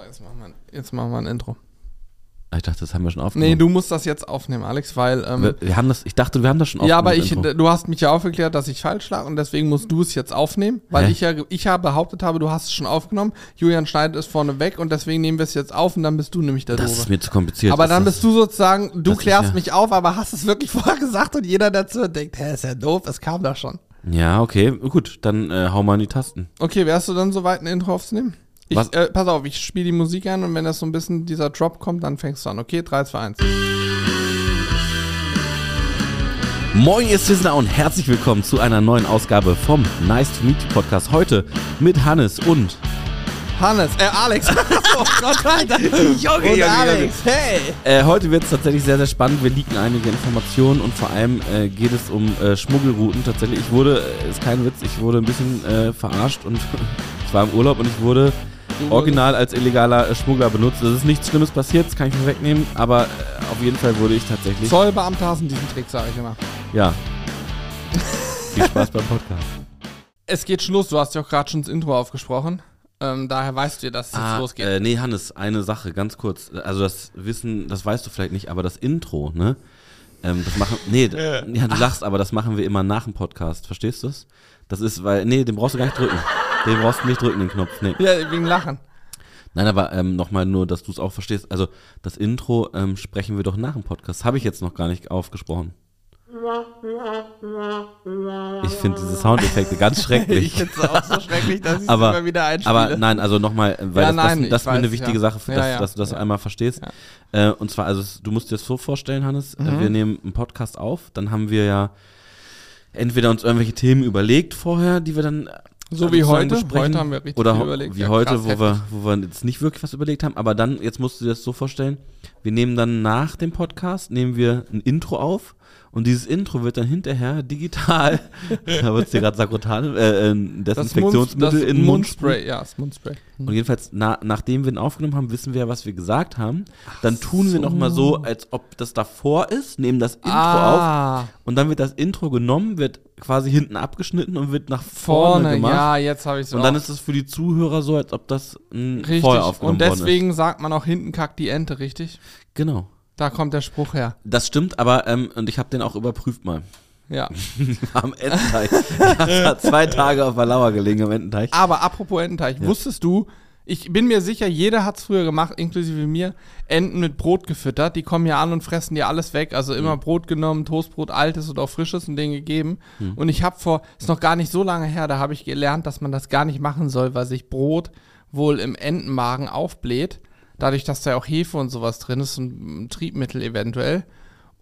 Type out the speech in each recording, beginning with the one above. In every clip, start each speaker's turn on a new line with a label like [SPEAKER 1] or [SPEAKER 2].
[SPEAKER 1] So, jetzt machen wir, jetzt machen wir ein Intro.
[SPEAKER 2] Ah, Ich dachte, das haben wir schon aufgenommen.
[SPEAKER 1] Nee, du musst das jetzt aufnehmen, Alex, weil. Ähm,
[SPEAKER 2] wir, wir haben das, ich dachte, wir haben das schon
[SPEAKER 1] ja, aber
[SPEAKER 2] aufgenommen.
[SPEAKER 1] ich,
[SPEAKER 2] Intro.
[SPEAKER 1] du hast mich ja aufgeklärt, dass ich falsch lag und deswegen musst du es jetzt aufnehmen, weil
[SPEAKER 2] Hä?
[SPEAKER 1] ich ja, ich ja behauptet habe, du hast es schon aufgenommen. Julian schneidet es vorne weg und deswegen nehmen wir es jetzt auf und dann bist du nämlich der
[SPEAKER 2] das ist mir zu kompliziert.
[SPEAKER 1] Aber dann
[SPEAKER 2] das-
[SPEAKER 1] bist du sozusagen, du klärst
[SPEAKER 2] ja-
[SPEAKER 1] mich auf, aber hast es wirklich vorher gesagt und jeder dazu denkt, hä, ist ja doof, es kam doch schon.
[SPEAKER 2] Ja, okay, gut, dann äh, hau mal in die Tasten.
[SPEAKER 1] Okay, wärst du dann soweit, ein Intro aufzunehmen? Ich, äh, pass auf, ich spiele die Musik an und wenn das so ein bisschen dieser Drop kommt, dann fängst du an. Okay, 3, 2, 1.
[SPEAKER 2] Moin, ihr Sizzler und herzlich willkommen zu einer neuen Ausgabe vom Nice to Meet You Podcast. Heute mit Hannes und
[SPEAKER 1] Hannes, äh, Alex. oh Gott, Alter.
[SPEAKER 2] Junge,
[SPEAKER 1] und Alex, hey.
[SPEAKER 2] äh, heute wird es tatsächlich sehr, sehr spannend. Wir leaken einige Informationen und vor allem äh, geht es um äh, Schmuggelrouten. Tatsächlich, ich wurde, äh, ist kein Witz, ich wurde ein bisschen äh, verarscht und ich war im Urlaub und ich wurde original als illegaler äh, Schmuggler benutzt. Es ist nichts Schlimmes passiert, das kann ich mir wegnehmen, aber äh, auf jeden Fall wurde ich tatsächlich.
[SPEAKER 1] Zollbeamte hassen diesen Trick, sage ich immer.
[SPEAKER 2] Ja. Viel Spaß beim Podcast.
[SPEAKER 1] Es geht schon los, du hast ja auch gerade schon das Intro aufgesprochen. Ähm, daher weißt du ja, dass es jetzt losgeht.
[SPEAKER 2] Äh, nee, Hannes, eine Sache, ganz kurz. Also das Wissen, das weißt du vielleicht nicht, aber das Intro, ne? Ähm, das machen, nee, d- ja, du lachst, aber das machen wir immer nach dem Podcast, verstehst du es? Das ist, weil, nee, den brauchst du gar nicht drücken. Den brauchst du nicht drücken, den Knopf, nee.
[SPEAKER 1] Ja, wegen Lachen.
[SPEAKER 2] Nein, aber ähm, nochmal nur, dass du es auch verstehst. Also das Intro ähm, sprechen wir doch nach dem Podcast. Habe ich jetzt noch gar nicht aufgesprochen. Ich finde diese Soundeffekte ganz
[SPEAKER 1] Ich
[SPEAKER 2] schrecklich.
[SPEAKER 1] finde es auch so schrecklich, dass ich es
[SPEAKER 2] aber,
[SPEAKER 1] immer wieder einspiele.
[SPEAKER 2] aber nein, also nochmal, weil
[SPEAKER 1] Ja,
[SPEAKER 2] das,
[SPEAKER 1] nein,
[SPEAKER 2] das,
[SPEAKER 1] ich
[SPEAKER 2] das ist mir eine
[SPEAKER 1] weiß,
[SPEAKER 2] wichtige
[SPEAKER 1] ja.
[SPEAKER 2] Sache, für,
[SPEAKER 1] Ja,
[SPEAKER 2] dass,
[SPEAKER 1] ja,
[SPEAKER 2] dass du das
[SPEAKER 1] ja.
[SPEAKER 2] einmal verstehst. Äh, und zwar, also du musst dir das so vorstellen, Hannes, äh,
[SPEAKER 1] Mhm.
[SPEAKER 2] wir nehmen einen Podcast auf, dann haben wir ja entweder uns irgendwelche Themen überlegt vorher, die wir dann äh,
[SPEAKER 1] So wie
[SPEAKER 2] sozusagen
[SPEAKER 1] heute. Heute haben wir richtig
[SPEAKER 2] oder
[SPEAKER 1] überlegt.
[SPEAKER 2] wie
[SPEAKER 1] Ja,
[SPEAKER 2] heute,
[SPEAKER 1] krass,
[SPEAKER 2] wo wir, wo wir jetzt nicht wirklich was überlegt haben, aber dann, jetzt musst du dir das so vorstellen, wir nehmen dann nach dem Podcast, nehmen wir ein Intro auf und dieses Intro wird dann hinterher digital, da wird es dir gerade sakrotan, äh, ein
[SPEAKER 1] Das, Mund,
[SPEAKER 2] Desinfektionsmittel
[SPEAKER 1] das
[SPEAKER 2] in den Mund
[SPEAKER 1] Mundspray, ja, das Mundspray.
[SPEAKER 2] und jedenfalls, na, nachdem wir ihn aufgenommen haben, wissen wir ja, was wir gesagt haben. Dann tun wir
[SPEAKER 1] so.
[SPEAKER 2] nochmal so, als ob das davor ist, nehmen das Intro auf
[SPEAKER 1] ah,
[SPEAKER 2] und dann wird das Intro genommen, wird quasi hinten abgeschnitten und wird nach vorne,
[SPEAKER 1] vorne,
[SPEAKER 2] gemacht.
[SPEAKER 1] ja, jetzt habe ich so.
[SPEAKER 2] und dann ist es für die Zuhörer so, als ob das mh,
[SPEAKER 1] richtig.
[SPEAKER 2] vorher aufgenommen
[SPEAKER 1] Und deswegen sagt man auch hinten kackt die Ente, richtig?
[SPEAKER 2] Genau.
[SPEAKER 1] Da kommt der Spruch her.
[SPEAKER 2] Das stimmt, aber, ähm, und ich habe den auch überprüft mal.
[SPEAKER 1] Ja.
[SPEAKER 2] Am Ententeich. ich habe zwei Tage auf der Lauer gelegen am Ententeich.
[SPEAKER 1] Aber apropos Ententeich,
[SPEAKER 2] Ja.
[SPEAKER 1] wusstest du, ich bin mir sicher, jeder hat es früher gemacht, inklusive mir, Enten mit Brot gefüttert. Die kommen ja an und fressen dir alles weg. Also immer
[SPEAKER 2] Mhm.
[SPEAKER 1] Brot genommen, Toastbrot, altes oder auch frisches und denen gegeben.
[SPEAKER 2] Mhm.
[SPEAKER 1] Und ich habe vor, ist noch gar nicht so lange her, da habe ich gelernt, dass man das gar nicht machen soll, weil sich Brot wohl im Entenmagen aufbläht. Dadurch, dass da auch Hefe und sowas drin ist, ein Triebmittel eventuell.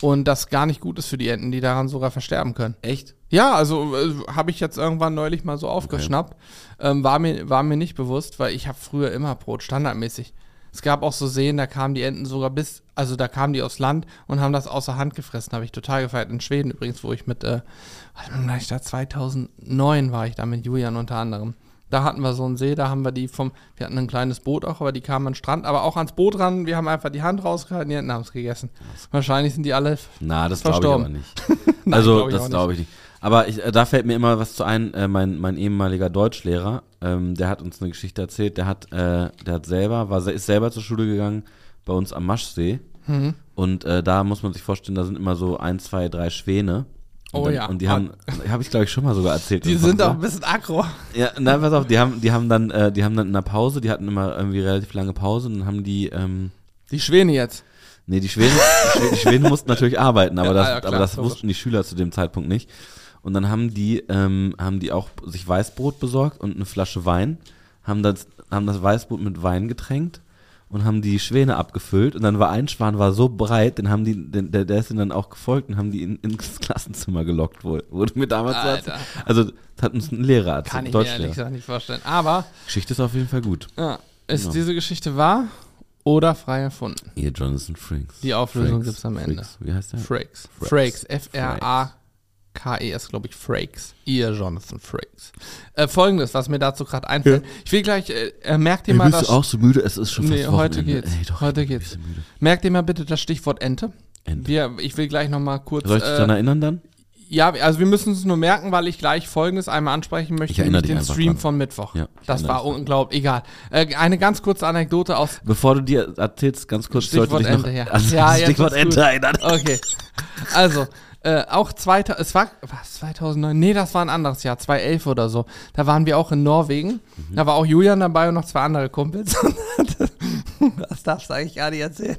[SPEAKER 1] Und das gar nicht gut ist für die Enten, die daran sogar versterben können.
[SPEAKER 2] Echt?
[SPEAKER 1] Ja, also äh, habe ich jetzt irgendwann neulich mal so aufgeschnappt. Ähm, war, mir, war mir nicht bewusst, weil ich habe früher immer Brot, standardmäßig. Es gab auch so Seen, da kamen die Enten sogar bis, also da kamen die aufs Land und haben das außer Hand gefressen. Habe ich total gefeiert. In Schweden übrigens, wo ich mit, äh, warte mal, war ich da 2009 war ich da mit Julian unter anderem. Da hatten wir so einen See, da haben wir die vom, wir hatten ein kleines Boot auch, aber die kamen an den Strand, aber auch ans Boot ran. Wir haben einfach die Hand rausgehalten, die Enten haben es gegessen. Wahrscheinlich sind die alle
[SPEAKER 2] Na, das glaube ich aber nicht.
[SPEAKER 1] Nein,
[SPEAKER 2] also,
[SPEAKER 1] glaub
[SPEAKER 2] das glaube ich nicht. Aber ich, äh, da fällt mir immer was zu ein, äh, mein, mein ehemaliger Deutschlehrer, ähm, der hat uns eine Geschichte erzählt, der hat, äh, der hat selber, war, ist selber zur Schule gegangen bei uns am Maschsee.
[SPEAKER 1] Mhm.
[SPEAKER 2] Und äh, da muss man sich vorstellen, da sind immer so ein, zwei, drei Schwäne. Und
[SPEAKER 1] Oh
[SPEAKER 2] dann,
[SPEAKER 1] ja.
[SPEAKER 2] Und die haben, habe ich glaube ich schon mal sogar erzählt.
[SPEAKER 1] Die sind auch ein bisschen aggro.
[SPEAKER 2] Ja, nein, pass auf, die haben, die haben dann, äh, die haben dann in der Pause, die hatten immer irgendwie relativ lange Pause und dann haben die, ähm,
[SPEAKER 1] Die Schwäne jetzt.
[SPEAKER 2] Nee, die Schweden, die Schweden mussten natürlich arbeiten, aber
[SPEAKER 1] Ja,
[SPEAKER 2] das,
[SPEAKER 1] ja, klar,
[SPEAKER 2] aber das wussten die Schüler zu dem Zeitpunkt nicht. Und dann haben die, ähm, haben die auch sich Weißbrot besorgt und eine Flasche Wein, haben das, haben das Weißbrot mit Wein getränkt und haben die Schwäne abgefüllt und dann war ein Schwan war so breit, den haben die, den, der, der ist ihnen dann auch gefolgt und haben die in, ins Klassenzimmer gelockt wohl. Wurde mir damals
[SPEAKER 1] Alter.
[SPEAKER 2] erzählt. Also das hat uns ein Lehrer erzählt,
[SPEAKER 1] Kann ich mir ehrlich gesagt nicht vorstellen. Aber
[SPEAKER 2] Geschichte ist auf jeden Fall gut.
[SPEAKER 1] ja, ist
[SPEAKER 2] Genau.
[SPEAKER 1] diese Geschichte wahr oder frei erfunden?
[SPEAKER 2] Ihr Jonathan Frakes.
[SPEAKER 1] Die Auflösung
[SPEAKER 2] Frakes,
[SPEAKER 1] gibt's am Ende.
[SPEAKER 2] Frakes. Wie heißt der?
[SPEAKER 1] Frakes.
[SPEAKER 2] Frakes.
[SPEAKER 1] Frakes. F-R-A-K-E-S, glaube ich. Frakes. Ihr Jonathan Frakes. Äh, Folgendes, was mir dazu gerade einfällt. Ich will gleich, äh, äh, merkt ihr mal
[SPEAKER 2] bist
[SPEAKER 1] das.
[SPEAKER 2] du auch so müde? Es ist schon
[SPEAKER 1] Nee,
[SPEAKER 2] fast
[SPEAKER 1] heute
[SPEAKER 2] Wochenende.
[SPEAKER 1] geht's.
[SPEAKER 2] Ey, doch,
[SPEAKER 1] Heute geht's. Merkt ihr mal bitte das Stichwort Ente.
[SPEAKER 2] Ente.
[SPEAKER 1] Wir, ich will gleich nochmal kurz.
[SPEAKER 2] Soll ich dich
[SPEAKER 1] äh,
[SPEAKER 2] daran erinnern dann?
[SPEAKER 1] Ja, also wir müssen es nur merken, weil ich gleich Folgendes einmal ansprechen möchte, nämlich den Stream
[SPEAKER 2] dran.
[SPEAKER 1] von Mittwoch.
[SPEAKER 2] Ja,
[SPEAKER 1] das war unglaublich, egal. Äh, eine ganz kurze Anekdote aus
[SPEAKER 2] Bevor du dir erzählst, ganz kurz,
[SPEAKER 1] Stichwort
[SPEAKER 2] dich noch
[SPEAKER 1] Ente, ja.
[SPEAKER 2] an
[SPEAKER 1] Ja,
[SPEAKER 2] Stichwort. Ente erinnern.
[SPEAKER 1] Okay. Also, äh, auch zweiter, es war, was, 2009? Nee, das war ein anderes Jahr, 2011 oder so. Da waren wir auch in Norwegen.
[SPEAKER 2] Mhm.
[SPEAKER 1] Da war auch Julian dabei und noch zwei andere Kumpels. das darfst du eigentlich gar nicht erzählen.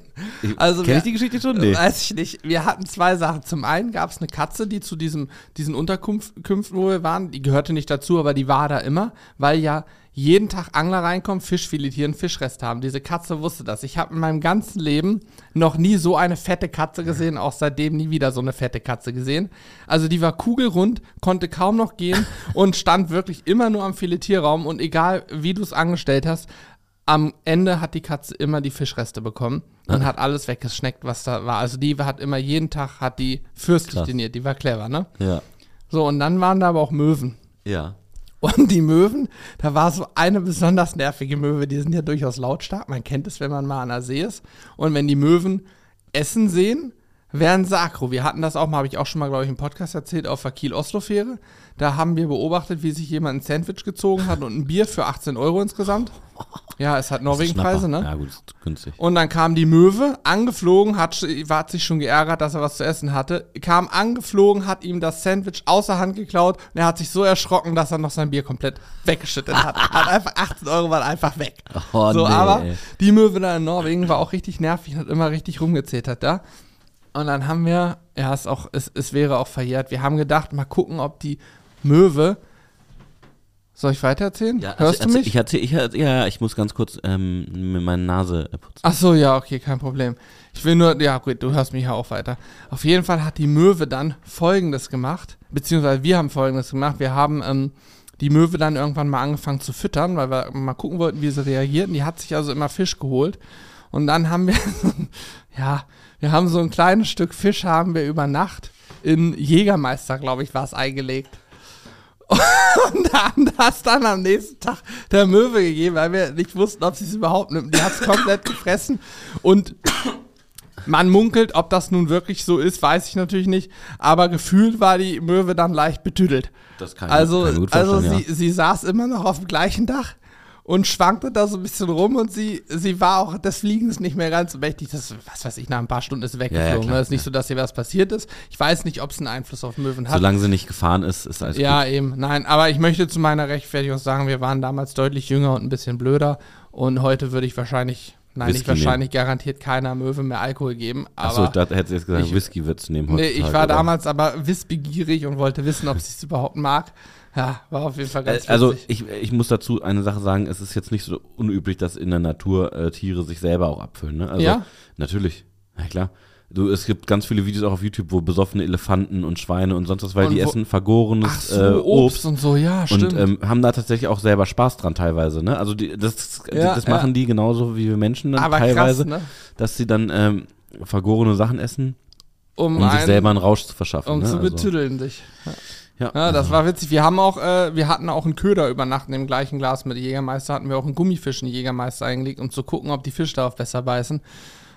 [SPEAKER 1] Also
[SPEAKER 2] Kenn
[SPEAKER 1] wir-
[SPEAKER 2] ich die Geschichte schon? Nee.
[SPEAKER 1] Weiß ich nicht. Wir hatten zwei Sachen. Zum einen gab es eine Katze, die zu diesem, diesen Unterkünften, wo wir waren, die gehörte nicht dazu, aber die war da immer, weil ja jeden Tag Angler reinkommen, Fisch filetieren, Fischreste haben. Diese Katze wusste das. Ich habe in meinem ganzen Leben noch nie so eine fette Katze gesehen, auch seitdem nie wieder so eine fette Katze gesehen. Also die war kugelrund, konnte kaum noch gehen und stand wirklich immer nur am Filetierraum und egal wie du es angestellt hast, am Ende hat die Katze immer die Fischreste bekommen und hat alles weggeschneckt, was da war. Also die hat immer jeden Tag hat die fürstlich
[SPEAKER 2] Krass.
[SPEAKER 1] diniert. Die war clever, ne?
[SPEAKER 2] Ja.
[SPEAKER 1] So, und dann waren da aber auch Möwen.
[SPEAKER 2] Ja.
[SPEAKER 1] Und die Möwen, da war so eine besonders nervige Möwe, die sind ja durchaus lautstark. Man kennt es, wenn man mal an der See ist. Und wenn die Möwen Essen sehen, werden sie aggro. Wir hatten das auch mal, habe ich auch schon mal, glaube ich, im Podcast erzählt, auf der Kiel-Oslo-Fähre. Da haben wir beobachtet, wie sich jemand ein Sandwich gezogen hat und ein Bier für 18 Euro insgesamt. Ja, es hat Norwegen-Preise, ne?
[SPEAKER 2] Ja, gut, ist günstig.
[SPEAKER 1] Und dann kam die Möwe, angeflogen, hat, hat sich schon geärgert, dass er was zu essen hatte, kam angeflogen, hat ihm das Sandwich außer Hand geklaut und er hat sich so erschrocken, dass er noch sein Bier komplett weggeschüttet hat. hat einfach 18 Euro waren einfach weg.
[SPEAKER 2] Oh,
[SPEAKER 1] so,
[SPEAKER 2] nee.
[SPEAKER 1] aber die Möwe da in Norwegen war auch richtig nervig und hat immer richtig rumgezetert da. Und dann haben wir, ja, es, auch, es, es wäre auch verjährt, wir haben gedacht, mal gucken, ob die Möwe. Soll ich weitererzählen?
[SPEAKER 2] Ja, also
[SPEAKER 1] Hörst du
[SPEAKER 2] erzähl-
[SPEAKER 1] mich?
[SPEAKER 2] Ich erzähl, ich, erzähl- ja, ich muss ganz kurz ähm, mir meine Nase äh, putzen.
[SPEAKER 1] Ach so, ja, okay, kein Problem. Ich will nur, ja gut, du hörst mich ja auch weiter. Auf jeden Fall hat die Möwe dann Folgendes gemacht, beziehungsweise wir haben Folgendes gemacht. Wir haben ähm, die Möwe dann irgendwann mal angefangen zu füttern, weil wir mal gucken wollten, wie sie reagiert. Und die hat sich also immer Fisch geholt. Und dann haben wir, ja, wir haben so ein kleines Stück Fisch haben wir über Nacht in Jägermeister, glaube ich, war es eingelegt. Und haben das dann am nächsten Tag der Möwe gegeben, weil wir nicht wussten, ob sie es überhaupt nimmt. Die hat es komplett gefressen. Und man munkelt, ob das nun wirklich so ist, weiß ich natürlich nicht. Aber gefühlt war die Möwe dann leicht betüdelt.
[SPEAKER 2] Das kann
[SPEAKER 1] Also,
[SPEAKER 2] kann ich gut
[SPEAKER 1] also sie, sie saß immer noch auf dem gleichen Dach und schwankte da so ein bisschen rum und sie, sie war auch des Fliegens nicht mehr ganz so mächtig. Das, was weiß ich, nach ein paar Stunden ist sie weggeflogen.
[SPEAKER 2] klar,
[SPEAKER 1] ne? ist nicht
[SPEAKER 2] ja.
[SPEAKER 1] so, dass ihr was passiert ist. Ich weiß nicht, ob es einen Einfluss auf Möwen
[SPEAKER 2] ja.
[SPEAKER 1] hat.
[SPEAKER 2] Solange sie nicht gefahren ist, ist alles
[SPEAKER 1] Ja,
[SPEAKER 2] gut.
[SPEAKER 1] eben. Nein, aber ich möchte zu meiner Rechtfertigung sagen, wir waren damals deutlich jünger und ein bisschen blöder. Und heute würde ich wahrscheinlich, nein, nicht
[SPEAKER 2] Whisky nehmen.
[SPEAKER 1] wahrscheinlich, garantiert keiner Möwe mehr Alkohol geben.
[SPEAKER 2] Achso, da hätte sie jetzt gesagt,
[SPEAKER 1] ich-
[SPEAKER 2] Whisky wird's nehmen
[SPEAKER 1] nee,
[SPEAKER 2] heutzutage,
[SPEAKER 1] ich war
[SPEAKER 2] oder?
[SPEAKER 1] damals aber wissbegierig und wollte wissen, ob sie es überhaupt mag. Ja, war auf jeden Fall
[SPEAKER 2] Äh,
[SPEAKER 1] ganz
[SPEAKER 2] Also
[SPEAKER 1] witzig.
[SPEAKER 2] ich, ich muss dazu eine Sache sagen, es ist jetzt nicht so unüblich, dass in der Natur äh, Tiere sich selber auch abfüllen. Ne? Also
[SPEAKER 1] Ja?
[SPEAKER 2] natürlich, ja klar. Du, es gibt ganz viele Videos auch auf YouTube, wo besoffene Elefanten und Schweine und sonst was, weil
[SPEAKER 1] Und
[SPEAKER 2] die
[SPEAKER 1] wo-
[SPEAKER 2] essen vergorenes
[SPEAKER 1] so,
[SPEAKER 2] äh,
[SPEAKER 1] Obst.
[SPEAKER 2] Obst
[SPEAKER 1] und so, ja, stimmt.
[SPEAKER 2] und ähm, haben da tatsächlich auch selber Spaß dran teilweise. Ne? Also die, das,
[SPEAKER 1] Ja,
[SPEAKER 2] das
[SPEAKER 1] ja.
[SPEAKER 2] machen die genauso wie wir Menschen dann
[SPEAKER 1] aber
[SPEAKER 2] teilweise,
[SPEAKER 1] krass, ne?
[SPEAKER 2] dass sie dann ähm, vergorene Sachen essen,
[SPEAKER 1] Um,
[SPEAKER 2] um sich
[SPEAKER 1] einen-
[SPEAKER 2] selber einen Rausch zu verschaffen.
[SPEAKER 1] um
[SPEAKER 2] ne?
[SPEAKER 1] zu
[SPEAKER 2] Also,
[SPEAKER 1] betüddeln sich.
[SPEAKER 2] Ja,
[SPEAKER 1] Ja, das war witzig. Wir haben auch, äh, wir hatten auch einen Köder über Nacht in dem gleichen Glas mit Jägermeister, hatten wir auch einen Gummifisch in Jägermeister eingelegt, um zu gucken, ob die Fische darauf besser beißen.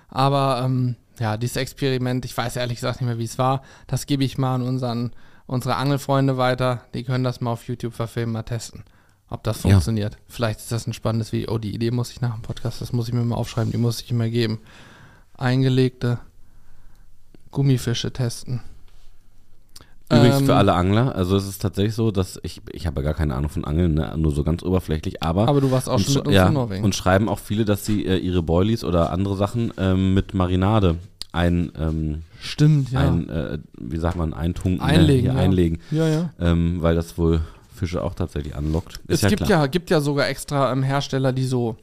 [SPEAKER 1] Aber ähm, ja, dieses Experiment, ich weiß ehrlich gesagt nicht mehr, wie es war. Das gebe ich mal an unseren, unsere Angelfreunde weiter. Die können das mal auf YouTube verfilmen, mal testen. Ob das
[SPEAKER 2] Ja.
[SPEAKER 1] funktioniert. Vielleicht ist das ein spannendes Video. Oh, die Idee muss ich nach dem Podcast, das muss ich mir mal aufschreiben, die muss ich immer geben. Eingelegte Gummifische testen.
[SPEAKER 2] Übrigens
[SPEAKER 1] Ähm,
[SPEAKER 2] für alle Angler, also es ist tatsächlich so, dass ich, ich habe ja gar keine Ahnung von Angeln, ne? nur so ganz oberflächlich, aber,
[SPEAKER 1] Aber du warst auch schon mit uns
[SPEAKER 2] ja,
[SPEAKER 1] in Norwegen.
[SPEAKER 2] und schreiben auch viele, dass sie äh, ihre Boilies oder andere Sachen ähm, mit Marinade ein, ähm,
[SPEAKER 1] Stimmt, ja.
[SPEAKER 2] ein äh, wie sagt man, eintunken,
[SPEAKER 1] Einlegen,
[SPEAKER 2] äh, hier
[SPEAKER 1] ja.
[SPEAKER 2] einlegen,
[SPEAKER 1] ja, ja.
[SPEAKER 2] ähm, weil das wohl Fische auch tatsächlich anlockt. Ist
[SPEAKER 1] Es
[SPEAKER 2] ja
[SPEAKER 1] gibt,
[SPEAKER 2] klar.
[SPEAKER 1] ja, gibt ja sogar extra ähm, Hersteller, die so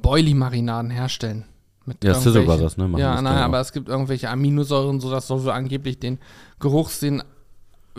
[SPEAKER 1] Boilie-Marinaden herstellen. Mit
[SPEAKER 2] Ja, Sizzle Brothers, ne,
[SPEAKER 1] Ja,
[SPEAKER 2] das
[SPEAKER 1] nein,
[SPEAKER 2] auch.
[SPEAKER 1] aber es gibt irgendwelche Aminosäuren, so dass soll wohl angeblich den Geruchssinn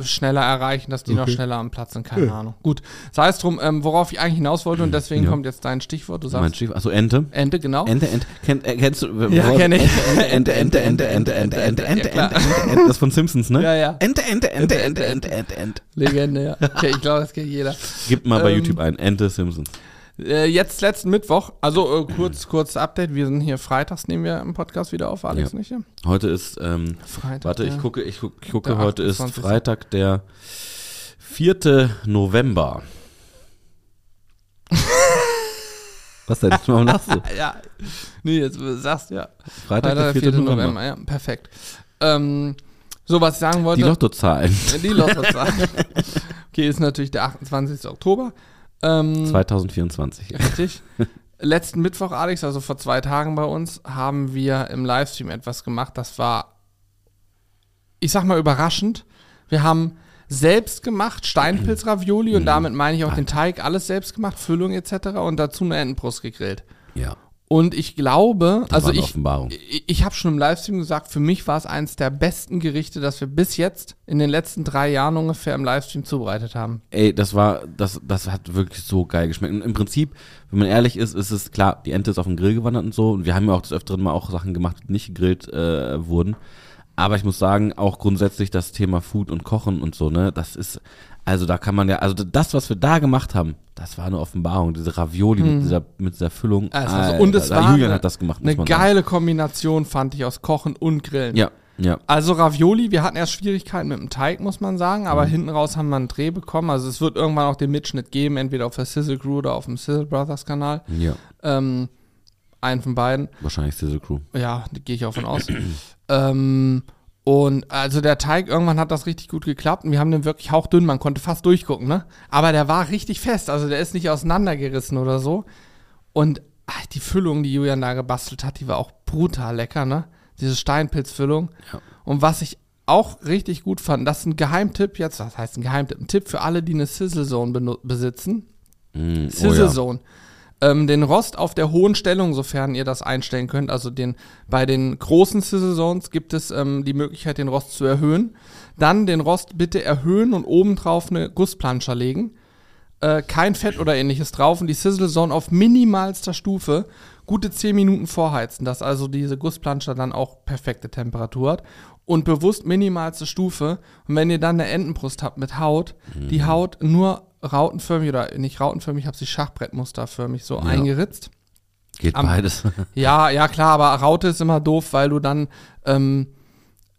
[SPEAKER 1] schneller erreichen, dass die noch
[SPEAKER 2] Okay.
[SPEAKER 1] schneller am Platz sind, keine Ahnung. Gut, sei es drum, ähm, worauf ich eigentlich hinaus wollte und deswegen
[SPEAKER 2] Ja.
[SPEAKER 1] kommt jetzt dein Stichwort, du
[SPEAKER 2] mein
[SPEAKER 1] sagst
[SPEAKER 2] Schiff, achso, Ente.
[SPEAKER 1] Ente, genau.
[SPEAKER 2] Ente, Ente, kennt, äh, kennst du?
[SPEAKER 1] Ja,
[SPEAKER 2] worauf-
[SPEAKER 1] kenn ich.
[SPEAKER 2] Ente, Ente, Ente, Ente, Ente, Ente, Ente, Ente,
[SPEAKER 1] Ja.
[SPEAKER 2] Ente, Ente, Ente, das von Simpsons, ne?
[SPEAKER 1] Ja, ja.
[SPEAKER 2] Ente, Ente, Ente, Ente, Ente, Ente, Ente.
[SPEAKER 1] Legende, ja. Okay, ich glaube, das kennt jeder.
[SPEAKER 2] Gibt mal bei
[SPEAKER 1] Ähm,
[SPEAKER 2] YouTube ein, Ente Simpsons.
[SPEAKER 1] Äh, jetzt letzten Mittwoch, also äh, kurz, kurz Update, wir sind hier freitags, nehmen wir im Podcast wieder auf, Alex,
[SPEAKER 2] Ja.
[SPEAKER 1] nicht? Ja?
[SPEAKER 2] Heute ist, ähm,
[SPEAKER 1] Freitag,
[SPEAKER 2] warte, ich gucke, ich gucke, ich gucke heute ist
[SPEAKER 1] 28..
[SPEAKER 2] Freitag, der 4. November. Was denn? Warum lachst du?
[SPEAKER 1] Ja, nee, jetzt sagst du ja.
[SPEAKER 2] Freitag, der 4. November.
[SPEAKER 1] ja, perfekt. Ähm, so, was ich sagen wollte.
[SPEAKER 2] Die Lottozahlen.
[SPEAKER 1] Die Lottozahl. okay, ist natürlich der 28. Oktober. Ähm,
[SPEAKER 2] 2024.
[SPEAKER 1] Richtig. Letzten Mittwoch, Alex, also vor zwei Tagen bei uns, haben wir im Livestream etwas gemacht. Das war, ich sag mal, überraschend. Wir haben selbst gemacht Steinpilz-Ravioli und damit meine ich auch den Teig, alles selbst gemacht, Füllung etc. und dazu eine Entenbrust gegrillt.
[SPEAKER 2] Ja.
[SPEAKER 1] Und ich glaube, also ich,
[SPEAKER 2] Offenbarung.
[SPEAKER 1] ich, ich habe schon im Livestream gesagt, für mich war es eines der besten Gerichte, das wir bis jetzt in den letzten drei Jahren ungefähr im Livestream zubereitet haben.
[SPEAKER 2] Ey, das war, das, das hat wirklich so geil geschmeckt. Und im Prinzip, wenn man ehrlich ist, ist es klar, die Ente ist auf den Grill gewandert und so. Und wir haben ja auch des Öfteren mal auch Sachen gemacht, die nicht gegrillt äh, wurden. Aber ich muss sagen, auch grundsätzlich das Thema Food und Kochen und so, ne, das ist, also da kann man ja, also das, was wir da gemacht haben, das war eine Offenbarung. Diese Ravioli mit dieser, mit dieser Füllung.
[SPEAKER 1] Also,
[SPEAKER 2] Alter,
[SPEAKER 1] und es war
[SPEAKER 2] Julian
[SPEAKER 1] eine,
[SPEAKER 2] hat das gemacht,
[SPEAKER 1] eine geile Kombination, fand ich, aus Kochen und Grillen.
[SPEAKER 2] sagen. Ja, ja.
[SPEAKER 1] Also Ravioli, wir hatten erst Schwierigkeiten mit dem Teig, muss man sagen,
[SPEAKER 2] Mhm.
[SPEAKER 1] aber hinten raus haben wir einen Dreh bekommen. Also es wird irgendwann auch den Mitschnitt geben, entweder auf der Sizzle Crew oder auf dem Sizzle Brothers Kanal.
[SPEAKER 2] Ja,
[SPEAKER 1] Ähm, einen von beiden.
[SPEAKER 2] wahrscheinlich Sizzle Crew.
[SPEAKER 1] Ja, gehe ich auch von aus. ähm, und also der Teig, irgendwann hat das richtig gut geklappt und wir haben den wirklich hauchdünn, man konnte fast durchgucken, ne? Aber der war richtig fest, also der ist nicht auseinandergerissen oder so. Und ach, die Füllung, die Julian da gebastelt hat, die war auch brutal lecker, ne? Diese Steinpilzfüllung.
[SPEAKER 2] Ja.
[SPEAKER 1] Und was ich auch richtig gut fand, das ist ein Geheimtipp jetzt, das heißt ein Geheimtipp, ein Tipp für alle, die eine Sizzle Zone besitzen.
[SPEAKER 2] Mm,
[SPEAKER 1] Sizzle
[SPEAKER 2] ja.
[SPEAKER 1] Zone. Ähm, den Rost auf der hohen Stellung, sofern ihr das einstellen könnt, also den, bei den großen Sizzle Zones gibt es ähm, die Möglichkeit, den Rost zu erhöhen. Dann den Rost bitte erhöhen und obendrauf eine Gussplanscher legen. Äh, kein Fett oder ähnliches drauf und die Sizzle Zone auf minimalster Stufe gute 10 Minuten vorheizen, dass also diese Gussplanscher dann auch perfekte Temperatur hat. Und bewusst minimalste Stufe. Und wenn ihr dann eine Entenbrust habt mit Haut, die Haut nur rautenförmig oder nicht rautenförmig, ich habe sie schachbrettmusterförmig so
[SPEAKER 2] Ja.
[SPEAKER 1] eingeritzt.
[SPEAKER 2] Geht
[SPEAKER 1] Am-
[SPEAKER 2] beides.
[SPEAKER 1] Ja, ja klar, aber Raute ist immer doof, weil du dann ähm,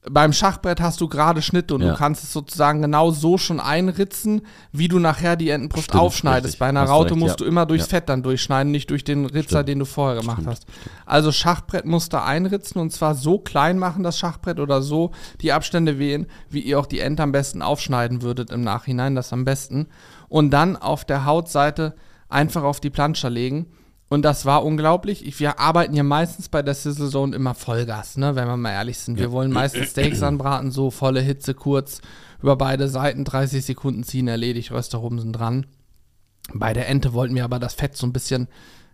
[SPEAKER 1] beim Schachbrett hast du gerade Schnitte und
[SPEAKER 2] Ja.
[SPEAKER 1] du kannst es sozusagen genau so schon einritzen, wie du nachher die Entenbrust
[SPEAKER 2] Stimmt,
[SPEAKER 1] aufschneidest.
[SPEAKER 2] richtig.
[SPEAKER 1] Bei einer
[SPEAKER 2] Hast
[SPEAKER 1] Raute
[SPEAKER 2] recht,
[SPEAKER 1] musst
[SPEAKER 2] ja.
[SPEAKER 1] du immer durchs
[SPEAKER 2] Ja.
[SPEAKER 1] Fett dann durchschneiden, nicht durch den Ritzer,
[SPEAKER 2] Stimmt.
[SPEAKER 1] den du vorher gemacht
[SPEAKER 2] Stimmt,
[SPEAKER 1] hast. Also Schachbrettmuster einritzen und zwar so klein machen, das Schachbrett, oder so die Abstände wählen, wie ihr auch die Ente am besten aufschneiden würdet im Nachhinein, das am besten. Und dann auf der Hautseite einfach auf die Planscher legen. Und das war unglaublich. Ich, wir arbeiten ja meistens bei der Sizzle Zone immer Vollgas, ne, wenn wir mal ehrlich sind. Wir wollen meistens Steaks anbraten, so volle Hitze, kurz über beide Seiten, 30 Sekunden ziehen, erledigt, Rösterhumsen dran. Bei der Ente wollten wir aber das Fett so ein bisschen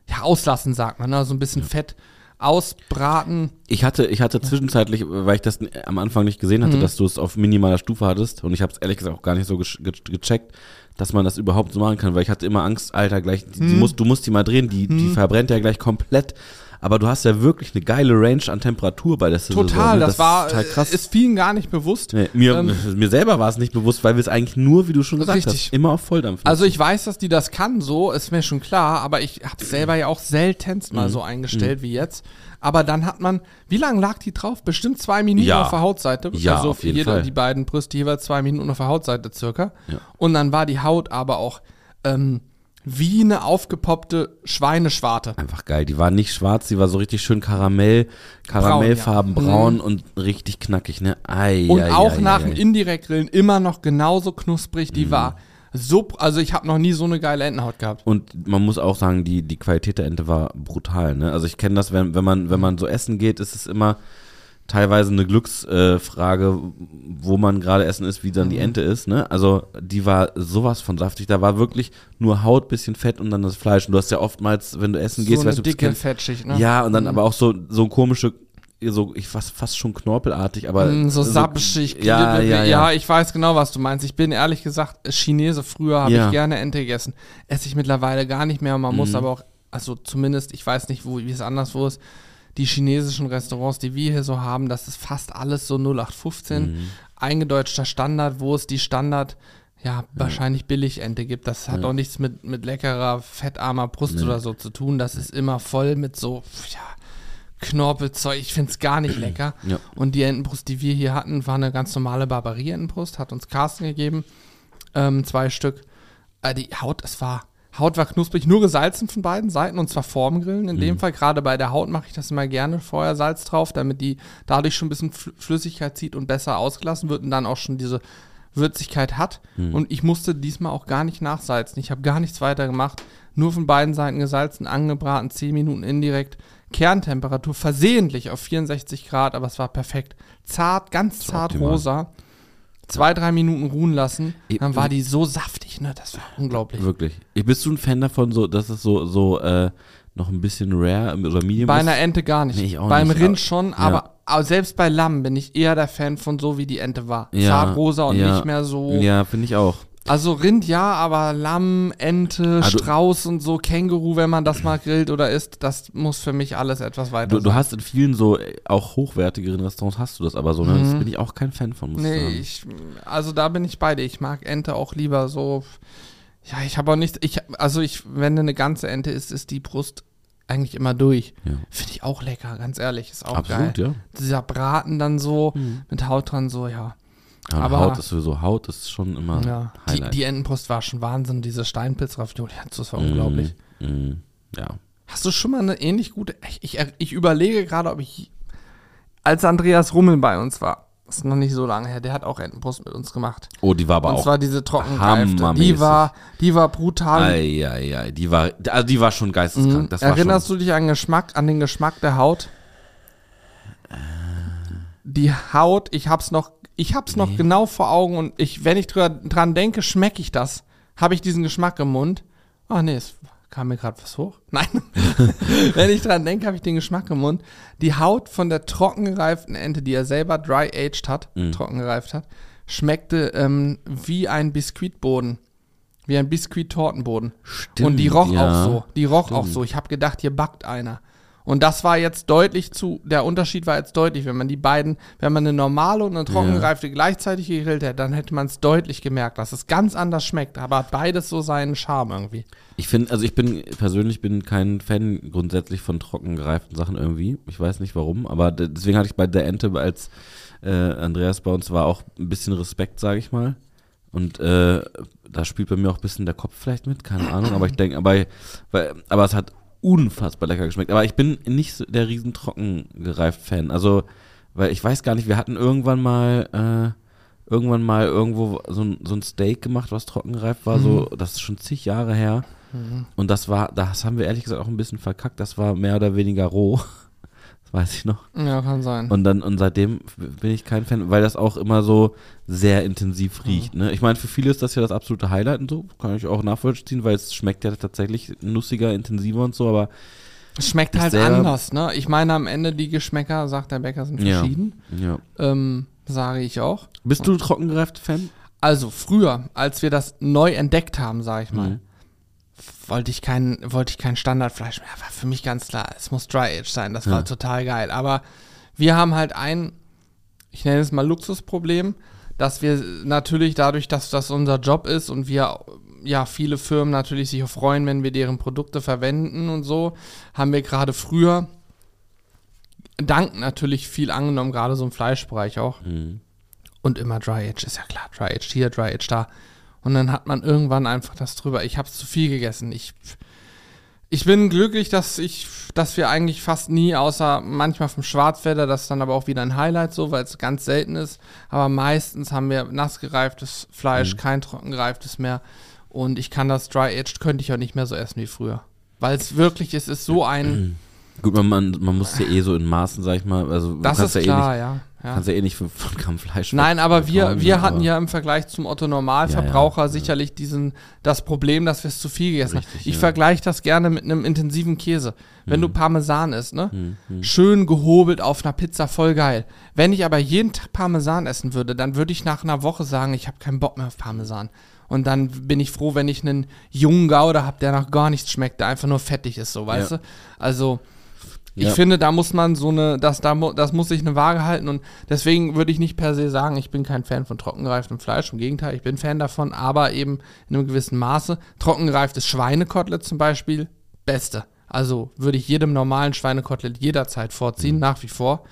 [SPEAKER 1] ja, auslassen, sagt man, ne? so ein bisschen Fett ausbraten.
[SPEAKER 2] Ich hatte, ich hatte zwischenzeitlich, weil ich das am Anfang nicht gesehen
[SPEAKER 1] Mhm.
[SPEAKER 2] hatte, dass du es auf minimaler Stufe hattest und ich habe es ehrlich gesagt auch gar nicht so ge ge gecheckt, dass man das überhaupt so machen kann, weil ich hatte immer Angst, Alter, gleich, die, die musst, du musst die mal drehen, die, die verbrennt ja gleich komplett. Aber du hast ja wirklich eine geile Range an Temperatur bei der Sizzle
[SPEAKER 1] Total,
[SPEAKER 2] ne?
[SPEAKER 1] das, war,
[SPEAKER 2] ist total krass.
[SPEAKER 1] ist vielen gar nicht bewusst.
[SPEAKER 2] Nee, mir,
[SPEAKER 1] ähm,
[SPEAKER 2] mir selber war es nicht bewusst, weil wir es eigentlich nur, wie du schon gesagt
[SPEAKER 1] Richtig.
[SPEAKER 2] hast, immer auf Volldampf
[SPEAKER 1] Also ich weiß, dass die das kann, so, ist mir schon klar, aber ich habe selber ja auch seltenst
[SPEAKER 2] Mhm.
[SPEAKER 1] mal so eingestellt wie jetzt. Aber dann hat man, wie lange lag die drauf? Bestimmt zwei Minuten
[SPEAKER 2] Ja.
[SPEAKER 1] auf der Hautseite.
[SPEAKER 2] Ja,
[SPEAKER 1] also
[SPEAKER 2] auf jeden
[SPEAKER 1] jeder,
[SPEAKER 2] Fall.
[SPEAKER 1] die beiden Brüste jeweils zwei Minuten auf der Hautseite circa.
[SPEAKER 2] Ja.
[SPEAKER 1] Und dann war die Haut aber auch ähm, wie eine aufgepoppte Schweineschwarte.
[SPEAKER 2] Einfach geil. Die war nicht schwarz, die war so richtig schön Karamell, Karamellfarben,
[SPEAKER 1] Braun, ja.
[SPEAKER 2] braun und richtig knackig, ne? Ei,
[SPEAKER 1] Und
[SPEAKER 2] ei,
[SPEAKER 1] auch
[SPEAKER 2] ei,
[SPEAKER 1] nach
[SPEAKER 2] ei,
[SPEAKER 1] dem. Indirekt-Grillen immer noch genauso knusprig.
[SPEAKER 2] Mhm.
[SPEAKER 1] Die war so, also ich habe noch nie so eine geile Entenhaut gehabt.
[SPEAKER 2] Und man muss auch sagen, die, die Qualität der Ente war brutal. Ne? Also ich kenne das, wenn, wenn, man, wenn man so essen geht, ist es immer teilweise eine Glücksfrage, äh, wo man gerade essen ist, wie dann die Ente ist. Ne? Also die war sowas von saftig. Da war wirklich nur Haut, bisschen Fett und dann das Fleisch. Und du hast ja oftmals, wenn du essen gehst,
[SPEAKER 1] so eine
[SPEAKER 2] weißt du,
[SPEAKER 1] dicke
[SPEAKER 2] kennst,
[SPEAKER 1] Fettschicht, ne?
[SPEAKER 2] Ja, und dann aber auch so, so komische, so ich fast, fast schon knorpelartig, aber
[SPEAKER 1] Mm, so sapschig.
[SPEAKER 2] ja, ja, ja.
[SPEAKER 1] ich weiß genau, was du meinst. Ich bin ehrlich gesagt Chinese. Früher habe
[SPEAKER 2] Ja.
[SPEAKER 1] ich gerne Ente gegessen. Esse ich mittlerweile gar nicht mehr. Man
[SPEAKER 2] Mhm.
[SPEAKER 1] muss aber auch, also zumindest, ich weiß nicht, wo, wie es anderswo ist, die chinesischen Restaurants, die wir hier so haben, das ist fast alles so 0815.
[SPEAKER 2] Mhm.
[SPEAKER 1] Eingedeutschter Standard. Wo ist die Standard? ja, wahrscheinlich Billigente gibt. Das hat
[SPEAKER 2] Ja.
[SPEAKER 1] auch nichts mit, mit leckerer, fettarmer Brust
[SPEAKER 2] Nee.
[SPEAKER 1] oder so zu tun. Das ist immer voll mit so, ja, Knorpelzeug. Ich finde es gar nicht lecker.
[SPEAKER 2] Ja.
[SPEAKER 1] Und die Entenbrust, die wir hier hatten, war eine ganz normale Barbarie-Entenbrust. Hat uns Carsten gegeben. Ähm, zwei Stück. Äh, die Haut, es war, Haut war knusprig, nur gesalzen von beiden Seiten und zwar vorm Grillen. In
[SPEAKER 2] Mhm.
[SPEAKER 1] dem Fall, gerade bei der Haut mache ich das immer gerne, vorher Salz drauf, damit die dadurch schon ein bisschen Fl- Flüssigkeit zieht und besser ausgelassen wird und dann auch schon diese Würzigkeit hat.
[SPEAKER 2] Mhm.
[SPEAKER 1] Und ich musste diesmal auch gar nicht nachsalzen. Ich habe gar nichts weiter gemacht. Nur von beiden Seiten gesalzen, angebraten, 10 Minuten indirekt. Kerntemperatur versehentlich auf 64 Grad, aber es war perfekt. Zart, ganz zart
[SPEAKER 2] optimal.
[SPEAKER 1] rosa. Zwei, drei Minuten ruhen lassen. Dann war die so saftig, ne? Das war unglaublich.
[SPEAKER 2] Wirklich. Ich- Bist du ein Fan davon, so, dass es so, so äh, noch ein bisschen rare oder medium
[SPEAKER 1] Bei
[SPEAKER 2] ist?
[SPEAKER 1] einer Ente gar nicht.
[SPEAKER 2] Nee, ich auch
[SPEAKER 1] Beim
[SPEAKER 2] nicht,
[SPEAKER 1] Rind
[SPEAKER 2] aber-
[SPEAKER 1] schon,
[SPEAKER 2] ja.
[SPEAKER 1] aber, aber selbst bei Lamm bin ich eher der Fan von so, wie die Ente war.
[SPEAKER 2] Ja,
[SPEAKER 1] Zart rosa und
[SPEAKER 2] ja,
[SPEAKER 1] nicht mehr so.
[SPEAKER 2] Ja, finde ich auch.
[SPEAKER 1] Also Rind ja, aber Lamm, Ente,
[SPEAKER 2] Ah, du-
[SPEAKER 1] Strauß und so, Känguru, wenn man das mal grillt oder isst, das muss für mich alles etwas weiter
[SPEAKER 2] Du, du
[SPEAKER 1] sein.
[SPEAKER 2] hast in vielen so äh, auch hochwertigeren Restaurants hast du das aber so, ne? Das bin ich auch kein Fan von, muss
[SPEAKER 1] Nee, ich, also da bin ich bei dir. Ich mag Ente auch lieber so. Ja, ich habe auch nicht, ich, also ich, wenn eine ganze Ente ist, ist die Brust eigentlich immer durch.
[SPEAKER 2] Ja.
[SPEAKER 1] Finde ich auch lecker, ganz ehrlich, ist auch
[SPEAKER 2] Absolut,
[SPEAKER 1] geil.
[SPEAKER 2] ja.
[SPEAKER 1] Dieser Braten dann so,
[SPEAKER 2] Mhm.
[SPEAKER 1] mit Haut dran, so, ja.
[SPEAKER 2] Aber
[SPEAKER 1] Aber-
[SPEAKER 2] Haut ist sowieso, Haut ist schon immer
[SPEAKER 1] ja. Die, die Entenbrust war schon Wahnsinn, diese Steinpilz-Ravioli, das war unglaublich.
[SPEAKER 2] Mm, mm, ja.
[SPEAKER 1] Hast du schon mal eine ähnlich gute. Ich, ich, ich überlege gerade, ob ich. Als Andreas Rummel bei uns war, das ist noch nicht so lange her, der hat auch Entenbrust mit uns gemacht.
[SPEAKER 2] Oh, die war aber
[SPEAKER 1] Und
[SPEAKER 2] auch.
[SPEAKER 1] zwar diese trockengereifte. Die war, die war brutal.
[SPEAKER 2] Eieiei, die war, also die war schon geisteskrank.
[SPEAKER 1] Mhm. Erinnerst
[SPEAKER 2] schon,
[SPEAKER 1] du dich an, Geschmack, an den Geschmack der Haut? Die Haut, ich hab's noch, ich hab's noch
[SPEAKER 2] Nee.
[SPEAKER 1] genau vor Augen und ich, wenn ich drüber, dran denke, schmecke ich das. Habe ich diesen Geschmack im Mund? Ach nee, es kam mir gerade was hoch. Nein. wenn ich dran denke, habe ich den Geschmack im Mund. Die Haut von der trockengereiften Ente, die er selber dry aged hat,
[SPEAKER 2] Mhm.
[SPEAKER 1] trockengereift hat, schmeckte ähm, wie ein Biskuitboden. Wie ein Biskuit-Tortenboden.
[SPEAKER 2] Stimmt,
[SPEAKER 1] und die roch
[SPEAKER 2] ja.
[SPEAKER 1] auch so. Die roch auch
[SPEAKER 2] Stimmt.
[SPEAKER 1] so. Ich habe gedacht, hier backt einer. Und das war jetzt deutlich zu, der Unterschied war jetzt deutlich, wenn man die beiden, wenn man eine normale und eine trockengereifte gleichzeitig gegrillt hätte, dann hätte man es deutlich gemerkt, dass es ganz anders schmeckt, aber hat beides so seinen Charme irgendwie.
[SPEAKER 2] Ich finde, also ich bin persönlich bin kein Fan grundsätzlich von trocken gereiften Sachen irgendwie. Ich weiß nicht warum, aber de- deswegen hatte ich bei der Ente, als äh, Andreas bei uns war, auch ein bisschen Respekt, sage ich mal. Und äh, da spielt bei mir auch ein bisschen der Kopf vielleicht mit, keine Ahnung, aber ich denke, aber, weil, aber es hat unfassbar lecker geschmeckt. Aber ich bin nicht so der riesen trocken gereift Fan. Also, weil ich weiß gar nicht, wir hatten irgendwann mal, äh, irgendwann mal irgendwo so ein, so ein Steak gemacht, was trocken gereift war, so, das ist schon zig Jahre her. Und das war, das haben wir ehrlich gesagt auch ein bisschen verkackt, das war mehr oder weniger roh. Weiß ich noch.
[SPEAKER 1] Ja, kann sein.
[SPEAKER 2] Und dann, und seitdem bin ich kein Fan, weil das auch immer so sehr intensiv riecht. Ne? Ich meine, für viele ist das ja das absolute Highlight und so, kann ich auch nachvollziehen, weil es schmeckt ja tatsächlich nussiger, intensiver und so, aber
[SPEAKER 1] Es schmeckt halt
[SPEAKER 2] selber-
[SPEAKER 1] anders, ne? Ich meine, am Ende die Geschmäcker, sagt der Bäcker, sind
[SPEAKER 2] Ja.
[SPEAKER 1] verschieden.
[SPEAKER 2] ja.
[SPEAKER 1] Ähm, sage ich auch.
[SPEAKER 2] Bist du trockengereift Fan?
[SPEAKER 1] Also früher, als wir das neu entdeckt haben, sage ich mal,
[SPEAKER 2] Mhm.
[SPEAKER 1] Wollte ich kein, wollte ich kein Standardfleisch mehr. War für mich ganz klar, es muss Dry Age sein. Das
[SPEAKER 2] Ja.
[SPEAKER 1] war total geil. Aber wir haben halt ein, ich nenne es mal Luxusproblem, dass wir natürlich dadurch, dass das unser Job ist und wir ja viele Firmen natürlich sich freuen, wenn wir deren Produkte verwenden und so, haben wir gerade früher dank natürlich viel angenommen, gerade so im Fleischbereich auch.
[SPEAKER 2] Mhm.
[SPEAKER 1] Und immer Dry Age, ist ja klar. Dry Age hier, Dry Age da. Und dann hat man irgendwann einfach das drüber. Ich habe zu viel gegessen. Ich, ich bin glücklich, dass ich, dass wir eigentlich fast nie, außer manchmal vom Schwarzwälder, das ist dann aber auch wieder ein Highlight so, weil es ganz selten ist. Aber meistens haben wir nassgereiftes Fleisch, kein trockengereiftes mehr. Und ich kann das Dry Aged, könnte ich auch nicht mehr so essen wie früher. Weil es wirklich, es ist so ein,
[SPEAKER 2] Gut, man, man, man muss ja eh so in Maßen, sag ich mal, also
[SPEAKER 1] das ist
[SPEAKER 2] ja
[SPEAKER 1] klar,
[SPEAKER 2] eh nicht,
[SPEAKER 1] ja.
[SPEAKER 2] Kannst ja eh nicht von, von Gramm Fleisch
[SPEAKER 1] Nein, aber wir, wir hatten
[SPEAKER 2] aber-
[SPEAKER 1] ja im Vergleich zum Otto Normalverbraucher
[SPEAKER 2] Ja, ja, ja.
[SPEAKER 1] sicherlich diesen, das Problem, dass wir es zu viel gegessen haben.
[SPEAKER 2] Richtig,
[SPEAKER 1] Ich
[SPEAKER 2] ja.
[SPEAKER 1] vergleiche das gerne mit einem intensiven Käse. Wenn du Parmesan isst, ne?
[SPEAKER 2] Hm, hm.
[SPEAKER 1] Schön gehobelt auf einer Pizza, voll geil. Wenn ich aber jeden Tag Parmesan essen würde, dann würde ich nach einer Woche sagen, ich habe keinen Bock mehr auf Parmesan. Und dann bin ich froh, wenn ich einen jungen Gouda habe, der nach gar nichts schmeckt, der einfach nur fettig ist, so, weißt
[SPEAKER 2] Ja.
[SPEAKER 1] du? Also, Ich
[SPEAKER 2] Ja.
[SPEAKER 1] finde, da muss man so eine, das, da, das muss sich eine Waage halten und deswegen würde ich nicht per se sagen, ich bin kein Fan von trockengereiftem Fleisch. Im Gegenteil, ich bin Fan davon, aber eben in einem gewissen Maße. Trockengereiftes Schweinekotelett zum Beispiel, beste. Also würde ich jedem normalen Schweinekotelett jederzeit vorziehen, nach wie vor.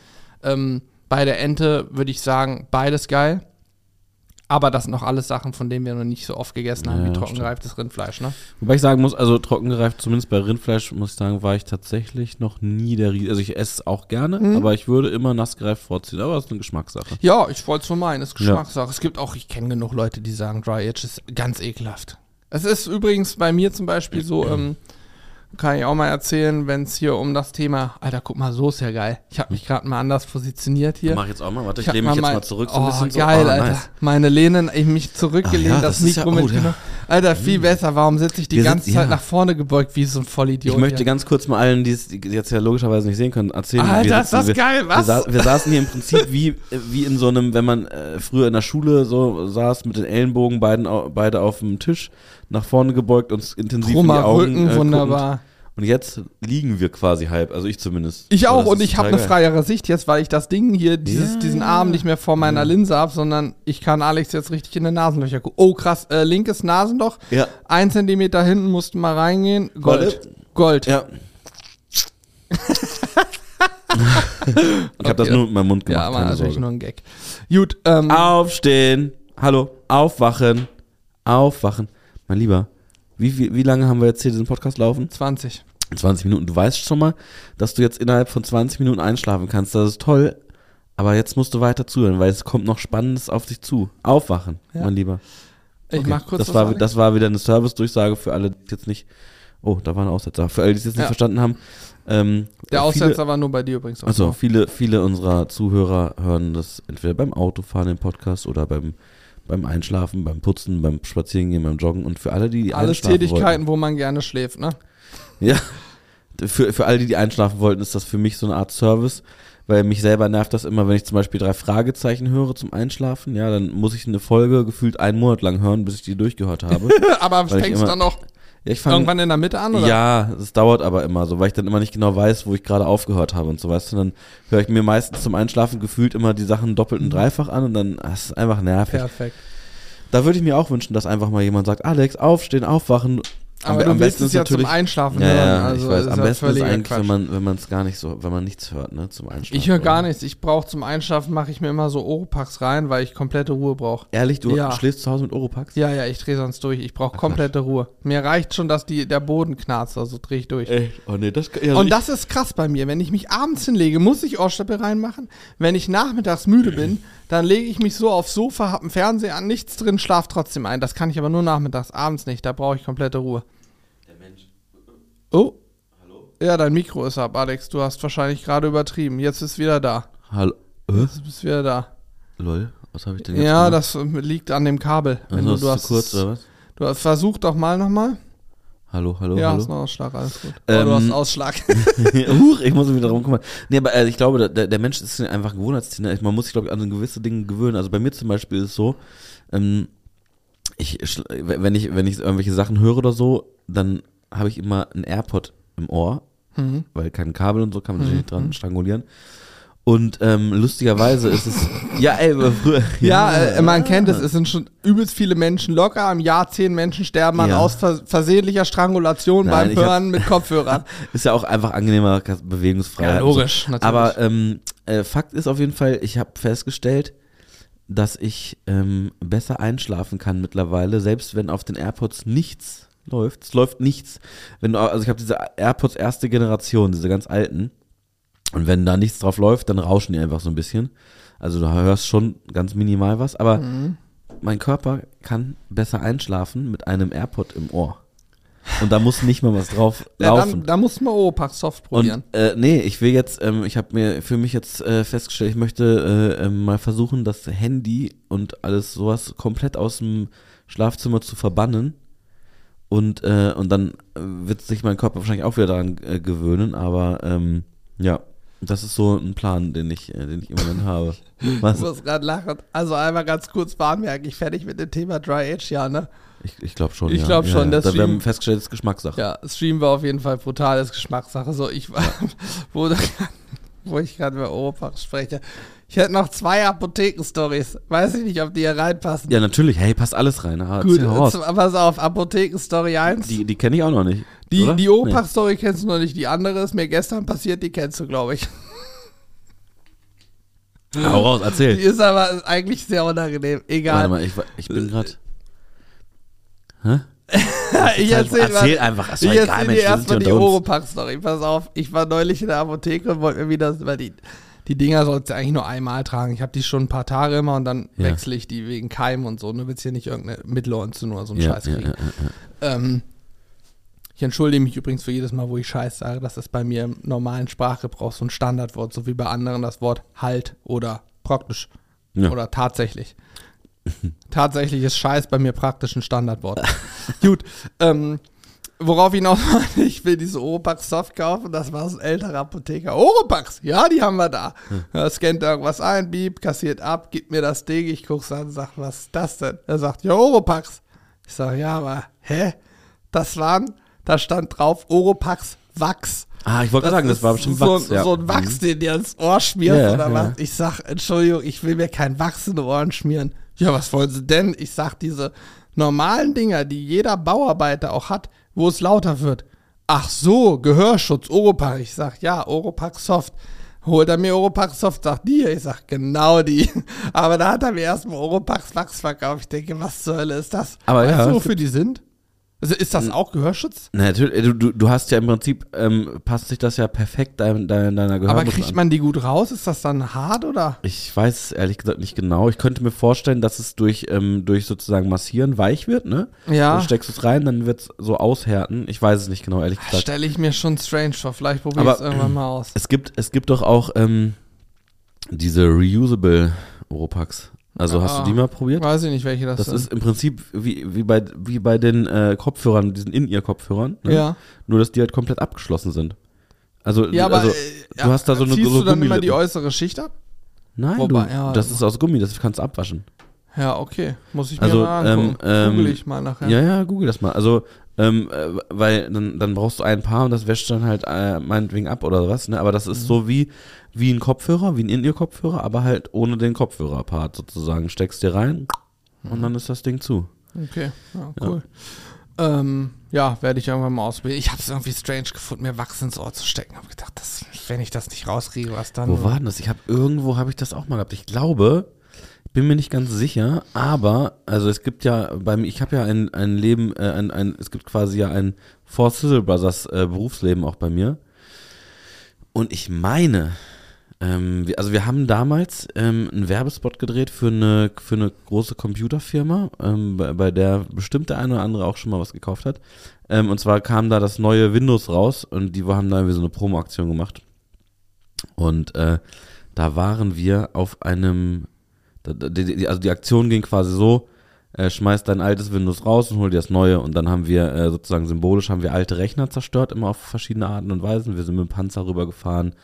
[SPEAKER 1] Ähm, bei der Ente würde ich sagen, beides geil. Aber das sind noch alles Sachen, von denen wir noch nicht so oft gegessen haben
[SPEAKER 2] Ja,
[SPEAKER 1] wie trockengereiftes Rindfleisch, ne?
[SPEAKER 2] Wobei ich sagen muss, also trockengereift, zumindest bei Rindfleisch, muss ich sagen, war ich tatsächlich noch nie der Rie Also ich esse es auch gerne,
[SPEAKER 1] Mhm.
[SPEAKER 2] aber ich würde immer nassgereift vorziehen. Aber das ist eine Geschmackssache.
[SPEAKER 1] Ja, ich wollte es nur meinen, ist
[SPEAKER 2] Ja.
[SPEAKER 1] Geschmackssache. Es gibt auch, ich kenne genug Leute, die sagen, Dry Age ist ganz ekelhaft. Es ist übrigens bei mir zum Beispiel so, ähm, kann ich auch mal erzählen, wenn es hier um das Thema, Alter, guck mal, so ist ja geil. Ich habe mich gerade mal anders positioniert hier.
[SPEAKER 2] Mach ich jetzt auch mal. Warte, ich,
[SPEAKER 1] hab
[SPEAKER 2] lehne mich jetzt mal zurück so
[SPEAKER 1] oh,
[SPEAKER 2] ein bisschen.
[SPEAKER 1] geil,
[SPEAKER 2] so. Oh,
[SPEAKER 1] Alter.
[SPEAKER 2] nice.
[SPEAKER 1] Meine Lehnen, ich mich zurückgelehnt,
[SPEAKER 2] Ach ja,
[SPEAKER 1] das,
[SPEAKER 2] das ist ja-
[SPEAKER 1] Mikro
[SPEAKER 2] oh,
[SPEAKER 1] mitgenommen.
[SPEAKER 2] ja.
[SPEAKER 1] Alter, viel besser. Warum sitze ich die
[SPEAKER 2] Wir
[SPEAKER 1] ganze
[SPEAKER 2] sind-
[SPEAKER 1] Zeit
[SPEAKER 2] ja.
[SPEAKER 1] nach vorne gebeugt, wie so ein Vollidiot?
[SPEAKER 2] Ich möchte
[SPEAKER 1] hier?
[SPEAKER 2] ganz kurz mal allen, die es jetzt ja logischerweise nicht sehen können, erzählen.
[SPEAKER 1] Alter,
[SPEAKER 2] wir
[SPEAKER 1] ist das geil, was?
[SPEAKER 2] Wir, sa wir saßen hier im Prinzip wie, wie in so einem, wenn man äh, früher in der Schule so saß mit den Ellenbogen beiden, au- beide auf dem Tisch, nach vorne gebeugt und intensiv in die Augen
[SPEAKER 1] Rücken,
[SPEAKER 2] äh,
[SPEAKER 1] wunderbar.
[SPEAKER 2] Und jetzt liegen wir quasi halb, also ich zumindest.
[SPEAKER 1] Ich auch und ich habe eine freiere Sicht jetzt, weil ich das Ding hier, dieses,
[SPEAKER 2] Ja.
[SPEAKER 1] diesen Arm nicht mehr vor meiner Linse habe, sondern ich kann Alex jetzt richtig in den Nasenlöcher gucken. Oh krass, äh, linkes Nasenloch,
[SPEAKER 2] Ja.
[SPEAKER 1] ein Zentimeter hinten mussten mal reingehen. Gold.
[SPEAKER 2] Warte.
[SPEAKER 1] Gold.
[SPEAKER 2] Ja. ich habe das nur mit meinem Mund gemacht,
[SPEAKER 1] Ja, war natürlich
[SPEAKER 2] Sorge.
[SPEAKER 1] nur ein Gag. Gut, ähm,
[SPEAKER 2] Aufstehen. Hallo. Aufwachen. Aufwachen. Mein Lieber, wie, wie, wie lange haben wir jetzt hier diesen Podcast laufen?
[SPEAKER 1] 20.
[SPEAKER 2] 20 Minuten. Du weißt schon mal, dass du jetzt innerhalb von 20 Minuten einschlafen kannst. Das ist toll. Aber jetzt musst du weiter zuhören, weil es kommt noch Spannendes auf dich zu. Aufwachen,
[SPEAKER 1] Ja.
[SPEAKER 2] mein Lieber.
[SPEAKER 1] Ich mach kurz
[SPEAKER 2] das
[SPEAKER 1] was,
[SPEAKER 2] war, das war wieder eine Service-Durchsage für alle, die jetzt nicht. Oh, da war ein Aussetzer. Für alle, die es jetzt nicht
[SPEAKER 1] Ja.
[SPEAKER 2] verstanden haben. Ähm,
[SPEAKER 1] Der
[SPEAKER 2] viele-
[SPEAKER 1] Aussetzer war nur bei dir übrigens. auch
[SPEAKER 2] also
[SPEAKER 1] so.
[SPEAKER 2] viele, viele unserer Zuhörer hören das entweder beim Autofahren im Podcast oder beim, beim Einschlafen, beim Putzen, beim Spazierengehen, beim Joggen und für alle, die, die
[SPEAKER 1] Alles Tätigkeiten, wo man gerne schläft, ne?
[SPEAKER 2] Ja, für, für alle, die, die einschlafen wollten, ist das für mich so eine Art Service, weil mich selber nervt das immer, wenn ich zum Beispiel drei Fragezeichen höre zum Einschlafen, ja, dann muss ich eine Folge gefühlt einen Monat lang hören, bis ich die durchgehört habe.
[SPEAKER 1] Aber fängst du dann noch
[SPEAKER 2] ja, ich fang,
[SPEAKER 1] irgendwann in der Mitte an, oder?
[SPEAKER 2] Ja, es dauert aber immer so, weil ich dann immer nicht genau weiß, wo ich gerade aufgehört habe und so, weißt du, dann höre ich mir meistens zum Einschlafen gefühlt immer die Sachen doppelt und dreifach an und dann, das ist einfach nervig.
[SPEAKER 1] Perfekt.
[SPEAKER 2] Da würde ich mir auch wünschen, dass einfach mal jemand sagt, Alex, aufstehen, aufwachen.
[SPEAKER 1] Aber du willst es ja zum Einschlafen
[SPEAKER 2] ja,
[SPEAKER 1] hören.
[SPEAKER 2] ja,
[SPEAKER 1] also
[SPEAKER 2] ich weiß. Am
[SPEAKER 1] ja
[SPEAKER 2] besten ist eigentlich,
[SPEAKER 1] Quatsch.
[SPEAKER 2] wenn man wenn man es gar nicht so, wenn man nichts hört, ne, zum Einschlafen.
[SPEAKER 1] Ich höre gar nichts. Ich brauche zum Einschlafen, mache ich mir immer so Oropax rein, weil ich komplette Ruhe brauche.
[SPEAKER 2] Ehrlich, du
[SPEAKER 1] Ja.
[SPEAKER 2] schläfst zu Hause mit Oropax?
[SPEAKER 1] Ja, ja, ich drehe sonst durch. Ich brauche komplette Ruhe. Mir reicht schon, dass die, der Boden knarzt, also drehe ich durch.
[SPEAKER 2] Echt? Oh nee, das ja,
[SPEAKER 1] Und das ist krass bei mir. Wenn ich mich abends hinlege, muss ich Ohrsteppe reinmachen. Wenn ich nachmittags müde bin, dann lege ich mich so aufs Sofa, hab einen Fernseher an, nichts drin, schlaf trotzdem ein. Das kann ich aber nur nachmittags, abends nicht. Da brauche ich komplette Ruhe. Oh. Ja, dein Mikro ist ab, Alex. Du hast wahrscheinlich gerade übertrieben. Jetzt ist wieder da.
[SPEAKER 2] Hallo. Äh?
[SPEAKER 1] Jetzt bist wieder da.
[SPEAKER 2] Lol, was habe ich denn jetzt
[SPEAKER 1] Ja,
[SPEAKER 2] gemacht?
[SPEAKER 1] das liegt an dem Kabel. Wenn
[SPEAKER 2] also,
[SPEAKER 1] du, du
[SPEAKER 2] zu
[SPEAKER 1] hast,
[SPEAKER 2] kurz oder was?
[SPEAKER 1] Du hast versuch doch mal nochmal.
[SPEAKER 2] Hallo, hallo,
[SPEAKER 1] ja,
[SPEAKER 2] hallo.
[SPEAKER 1] hast einen Ausschlag, alles gut.
[SPEAKER 2] Ähm,
[SPEAKER 1] oh, du hast einen Ausschlag.
[SPEAKER 2] Huch, ich muss mich wieder drum kümmern. Nee, aber äh, ich glaube, der, der Mensch ist einfach ein Gewohnheitstier. ne? Man muss sich, glaube ich, an gewisse Dinge gewöhnen. Also bei mir zum Beispiel ist es so, ähm, ich, wenn ich, wenn ich irgendwelche Sachen höre oder so, dann habe ich immer ein AirPod im Ohr,
[SPEAKER 1] Mhm.
[SPEAKER 2] weil kein Kabel und so kann man natürlich nicht dran strangulieren. Und ähm, lustigerweise ist es, ja, ey, früher,
[SPEAKER 1] Ja, äh, man kennt es, es sind schon übelst viele Menschen locker. Im Jahr zehn Menschen sterben an
[SPEAKER 2] Ja.
[SPEAKER 1] aus vers versehentlicher Strangulation
[SPEAKER 2] Nein,
[SPEAKER 1] beim
[SPEAKER 2] ich hab-
[SPEAKER 1] Hören mit Kopfhörern.
[SPEAKER 2] ist ja auch einfach angenehmer Bewegungsfreiheit. und so.
[SPEAKER 1] natürlich.
[SPEAKER 2] Aber ähm, äh, Fakt ist auf jeden Fall, ich habe festgestellt, dass ich ähm, besser einschlafen kann mittlerweile, selbst wenn auf den AirPods nichts läuft. Es läuft nichts. Wenn du, also ich habe diese AirPods erste Generation, diese ganz alten. Und wenn da nichts drauf läuft, dann rauschen die einfach so ein bisschen. Also du hörst schon ganz minimal was, aber
[SPEAKER 1] Mhm.
[SPEAKER 2] mein Körper kann besser einschlafen mit einem AirPod im Ohr. Und da muss nicht mal was drauf
[SPEAKER 1] ja,
[SPEAKER 2] laufen.
[SPEAKER 1] dann, da muss man Opax Soft probieren.
[SPEAKER 2] Und äh, nee, ich will jetzt, ähm, ich habe mir für mich jetzt äh, festgestellt, ich möchte äh, ähm, mal versuchen, das Handy und alles sowas komplett aus dem Schlafzimmer zu verbannen. Und, äh, und dann äh, wird sich mein Körper wahrscheinlich auch wieder daran äh, gewöhnen, aber ähm, ja, das ist so ein Plan, den ich, äh, den ich im Moment habe.
[SPEAKER 1] Ich
[SPEAKER 2] Was?
[SPEAKER 1] muss gerade lachen. Also einmal ganz kurz war mir eigentlich fertig mit dem Thema Dry Age, ja, ne?
[SPEAKER 2] Ich, ich glaube schon.
[SPEAKER 1] Ich
[SPEAKER 2] ja. ja,
[SPEAKER 1] schon,
[SPEAKER 2] Ja.
[SPEAKER 1] das
[SPEAKER 2] Da wir haben festgestellt, das ist Geschmackssache.
[SPEAKER 1] Ja, Stream war auf jeden Fall brutales Geschmackssache. So, ich war, wo, wo ich gerade über Oropach spreche. Ich hätte noch zwei Apotheken-Stories. Weiß ich nicht, ob die hier reinpassen.
[SPEAKER 2] Ja, natürlich. Hey, passt alles rein. Ah,
[SPEAKER 1] Gut, jetzt, pass auf, Apotheken-Story 1.
[SPEAKER 2] Die, die kenne ich auch noch nicht.
[SPEAKER 1] Die,
[SPEAKER 2] oder?
[SPEAKER 1] die Oropach-Story kennst du noch nicht. Die andere ist mir gestern passiert, die kennst du, glaube ich.
[SPEAKER 2] Nee. Hau raus,
[SPEAKER 1] Die
[SPEAKER 2] erzähl.
[SPEAKER 1] ist aber eigentlich sehr unangenehm. Egal.
[SPEAKER 2] Warte mal, ich, ich bin gerade. Hä?
[SPEAKER 1] ich erzähl,
[SPEAKER 2] erzähl
[SPEAKER 1] mal-
[SPEAKER 2] einfach. Ist
[SPEAKER 1] Ich
[SPEAKER 2] doch egal, Mensch,
[SPEAKER 1] dir erstmal die. Oropax-Story. Pass auf, ich war neulich in der Apotheke und wollte mir wieder, weil die, die Dinger sollst du eigentlich nur einmal tragen. Ich habe die schon ein paar Tage immer und dann
[SPEAKER 2] Ja.
[SPEAKER 1] wechsle ich die wegen Keim und so. Du willst hier nicht irgendeine Mittelohrentzündung oder so einen
[SPEAKER 2] Ja,
[SPEAKER 1] Scheiß kriegen.
[SPEAKER 2] ja.
[SPEAKER 1] Ähm, ich entschuldige mich übrigens für jedes Mal, wo ich Scheiß sage. Das ist bei mir im normalen Sprachgebrauch so ein Standardwort, so wie bei anderen das Wort halt oder praktisch oder tatsächlich. tatsächlich ist Scheiß bei mir praktisch ein Standardwort. Gut, ähm, worauf ich noch ich will diese Oropax Soft kaufen, das war so ein älterer Apotheker. Oropax, ja, die haben wir da. Er scannt irgendwas ein, bieb, kassiert ab, gibt mir das Ding, ich guck's an sag, was ist das denn? Er sagt, ja, Oropax. Ich sag, ja, aber, hä? Das waren, da stand drauf, Oropax Wachs.
[SPEAKER 2] Ah, ich wollte gerade sagen, das war bestimmt
[SPEAKER 1] so,
[SPEAKER 2] Wachs. ja.
[SPEAKER 1] so ein Wachs, den dir ins Ohr schmierst
[SPEAKER 2] Ja,
[SPEAKER 1] oder was. Ich sag, Entschuldigung, ich will mir kein Wachs in die Ohren schmieren. Ja, was wollen sie denn? Ich sag, diese normalen Dinger, die jeder Bauarbeiter auch hat, wo es lauter wird. Ach so, Gehörschutz, Oropax. Ich sag, ja, Oropax Soft. Holt er mir Oropax Soft, sagt die. Ich sag, genau die. Aber da hat er mir erstmal Oropax Wachs verkauft. Ich denke, was zur Hölle ist das?
[SPEAKER 2] Aber
[SPEAKER 1] weißt
[SPEAKER 2] ja,
[SPEAKER 1] du, wofür die sind? Also ist das auch Gehörschutz?
[SPEAKER 2] Na, natürlich, du, du, du hast ja im Prinzip, ähm, passt sich das ja perfekt dein, dein, deiner
[SPEAKER 1] Aber
[SPEAKER 2] Gehörmuschel
[SPEAKER 1] kriegt
[SPEAKER 2] an.
[SPEAKER 1] man die gut raus? Ist das dann hart oder?
[SPEAKER 2] Ich weiß es ehrlich gesagt nicht genau. Ich könnte mir vorstellen, dass es durch, ähm, durch sozusagen Massieren weich wird, ne?
[SPEAKER 1] Ja.
[SPEAKER 2] Dann steckst du es rein, dann wird es so aushärten. Ich weiß es nicht genau, ehrlich gesagt.
[SPEAKER 1] Stelle ich mir schon strange vor. Vielleicht probiere ich
[SPEAKER 2] Aber-
[SPEAKER 1] es irgendwann mal aus.
[SPEAKER 2] Es gibt, es gibt doch auch ähm, diese reusable Oropax. Also hast
[SPEAKER 1] Ah.
[SPEAKER 2] du die mal probiert?
[SPEAKER 1] Weiß ich nicht, welche das,
[SPEAKER 2] Das
[SPEAKER 1] sind.
[SPEAKER 2] ist im Prinzip wie, wie, bei, wie bei den äh, Kopfhörern, diesen In-Ear-Kopfhörern. Ne?
[SPEAKER 1] ja.
[SPEAKER 2] Nur, dass die halt komplett abgeschlossen sind. Also,
[SPEAKER 1] Ja, aber
[SPEAKER 2] also
[SPEAKER 1] äh,
[SPEAKER 2] du hast da so eine
[SPEAKER 1] ziehst
[SPEAKER 2] so
[SPEAKER 1] du dann immer die äußere Schicht ab?
[SPEAKER 2] Nein,
[SPEAKER 1] Wobei,
[SPEAKER 2] du,
[SPEAKER 1] ja,
[SPEAKER 2] das ist aus Gummi, das kannst du abwaschen.
[SPEAKER 1] Ja, okay. Muss ich mir
[SPEAKER 2] Also,
[SPEAKER 1] mal angucken.
[SPEAKER 2] ähm, ähm,
[SPEAKER 1] Google ich mal nachher.
[SPEAKER 2] Ja, ja, google das mal. Also, ähm, äh, weil dann, dann brauchst du ein Paar und das wäscht dann halt äh, meinetwegen ab oder was, ne? Aber das ist
[SPEAKER 1] Mhm.
[SPEAKER 2] so wie, wie ein Kopfhörer, wie ein In-Ear-Kopfhörer, aber halt ohne den Kopfhörer-Part sozusagen. Steckst dir rein
[SPEAKER 1] Mhm.
[SPEAKER 2] und dann ist das Ding zu.
[SPEAKER 1] Okay, ja, cool. Ja, ähm, ja werde ich irgendwann mal ausprobieren. Ich habe es irgendwie strange gefunden, mir Wachs ins Ohr zu stecken. Habe gedacht, das, wenn ich das nicht rauskriege, was dann?
[SPEAKER 2] Wo war denn das? Ich habe irgendwo habe ich das auch mal gehabt. Ich glaube, bin mir nicht ganz sicher, aber also es gibt ja bei mir, ich habe ja ein, ein Leben, äh, ein, ein, es gibt quasi ja ein Four Sizzle Brothers äh, Berufsleben auch bei mir. Und ich meine, ähm, wir, also wir haben damals ähm, einen Werbespot gedreht für eine, für eine große Computerfirma, ähm, bei, bei der bestimmt der eine oder andere auch schon mal was gekauft hat. Ähm, und zwar kam da das neue Windows raus und die haben da irgendwie so eine Promo-Aktion gemacht. Und äh, da waren wir auf einem, also die Aktion ging quasi so, äh, schmeiß dein altes Windows raus und hol dir das neue. Und dann haben wir äh, sozusagen symbolisch haben wir alte Rechner zerstört, immer auf verschiedene Arten und Weisen. Wir sind mit dem Panzer rübergefahren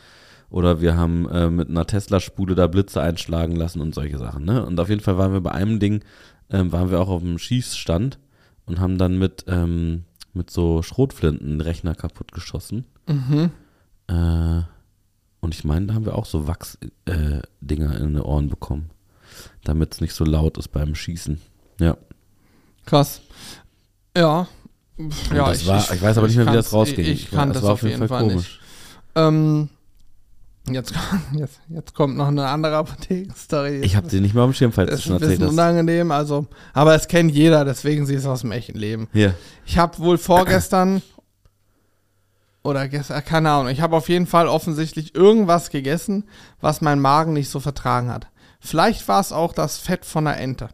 [SPEAKER 2] oder wir haben äh, mit einer Tesla-Spule da Blitze einschlagen lassen und solche Sachen. Ne? Und auf jeden Fall waren wir bei einem Ding, ähm, waren wir auch auf einem Schießstand und haben dann mit, ähm, mit so Schrotflinten Rechner kaputt geschossen.
[SPEAKER 1] Mhm.
[SPEAKER 2] Äh, und ich meine, da haben wir auch so Wachsdinger äh, in die Ohren bekommen. Damit es nicht so laut ist beim Schießen. Ja.
[SPEAKER 1] Krass. Ja. Ja,
[SPEAKER 2] das war- ich weiß aber nicht mehr, wie das rausging.
[SPEAKER 1] Ich, ich
[SPEAKER 2] Ich-
[SPEAKER 1] kann
[SPEAKER 2] das
[SPEAKER 1] das
[SPEAKER 2] war
[SPEAKER 1] auf
[SPEAKER 2] jeden Fall
[SPEAKER 1] Fall
[SPEAKER 2] komisch.
[SPEAKER 1] nicht. Ähm, jetzt, jetzt, jetzt kommt noch eine andere Apothekenstory.
[SPEAKER 2] Ich habe sie nicht mal auf dem Schirm, falls
[SPEAKER 1] Das
[SPEAKER 2] du
[SPEAKER 1] ist
[SPEAKER 2] schon
[SPEAKER 1] ein
[SPEAKER 2] erzählt
[SPEAKER 1] bisschen
[SPEAKER 2] hast.
[SPEAKER 1] unangenehm, also, aber es kennt jeder, deswegen sie ist aus dem echten Leben.
[SPEAKER 2] Hier.
[SPEAKER 1] Ich habe wohl vorgestern oder gestern, keine Ahnung, ich habe auf jeden Fall offensichtlich irgendwas gegessen, was mein Magen nicht so vertragen hat. Vielleicht war es auch das Fett von der Ente.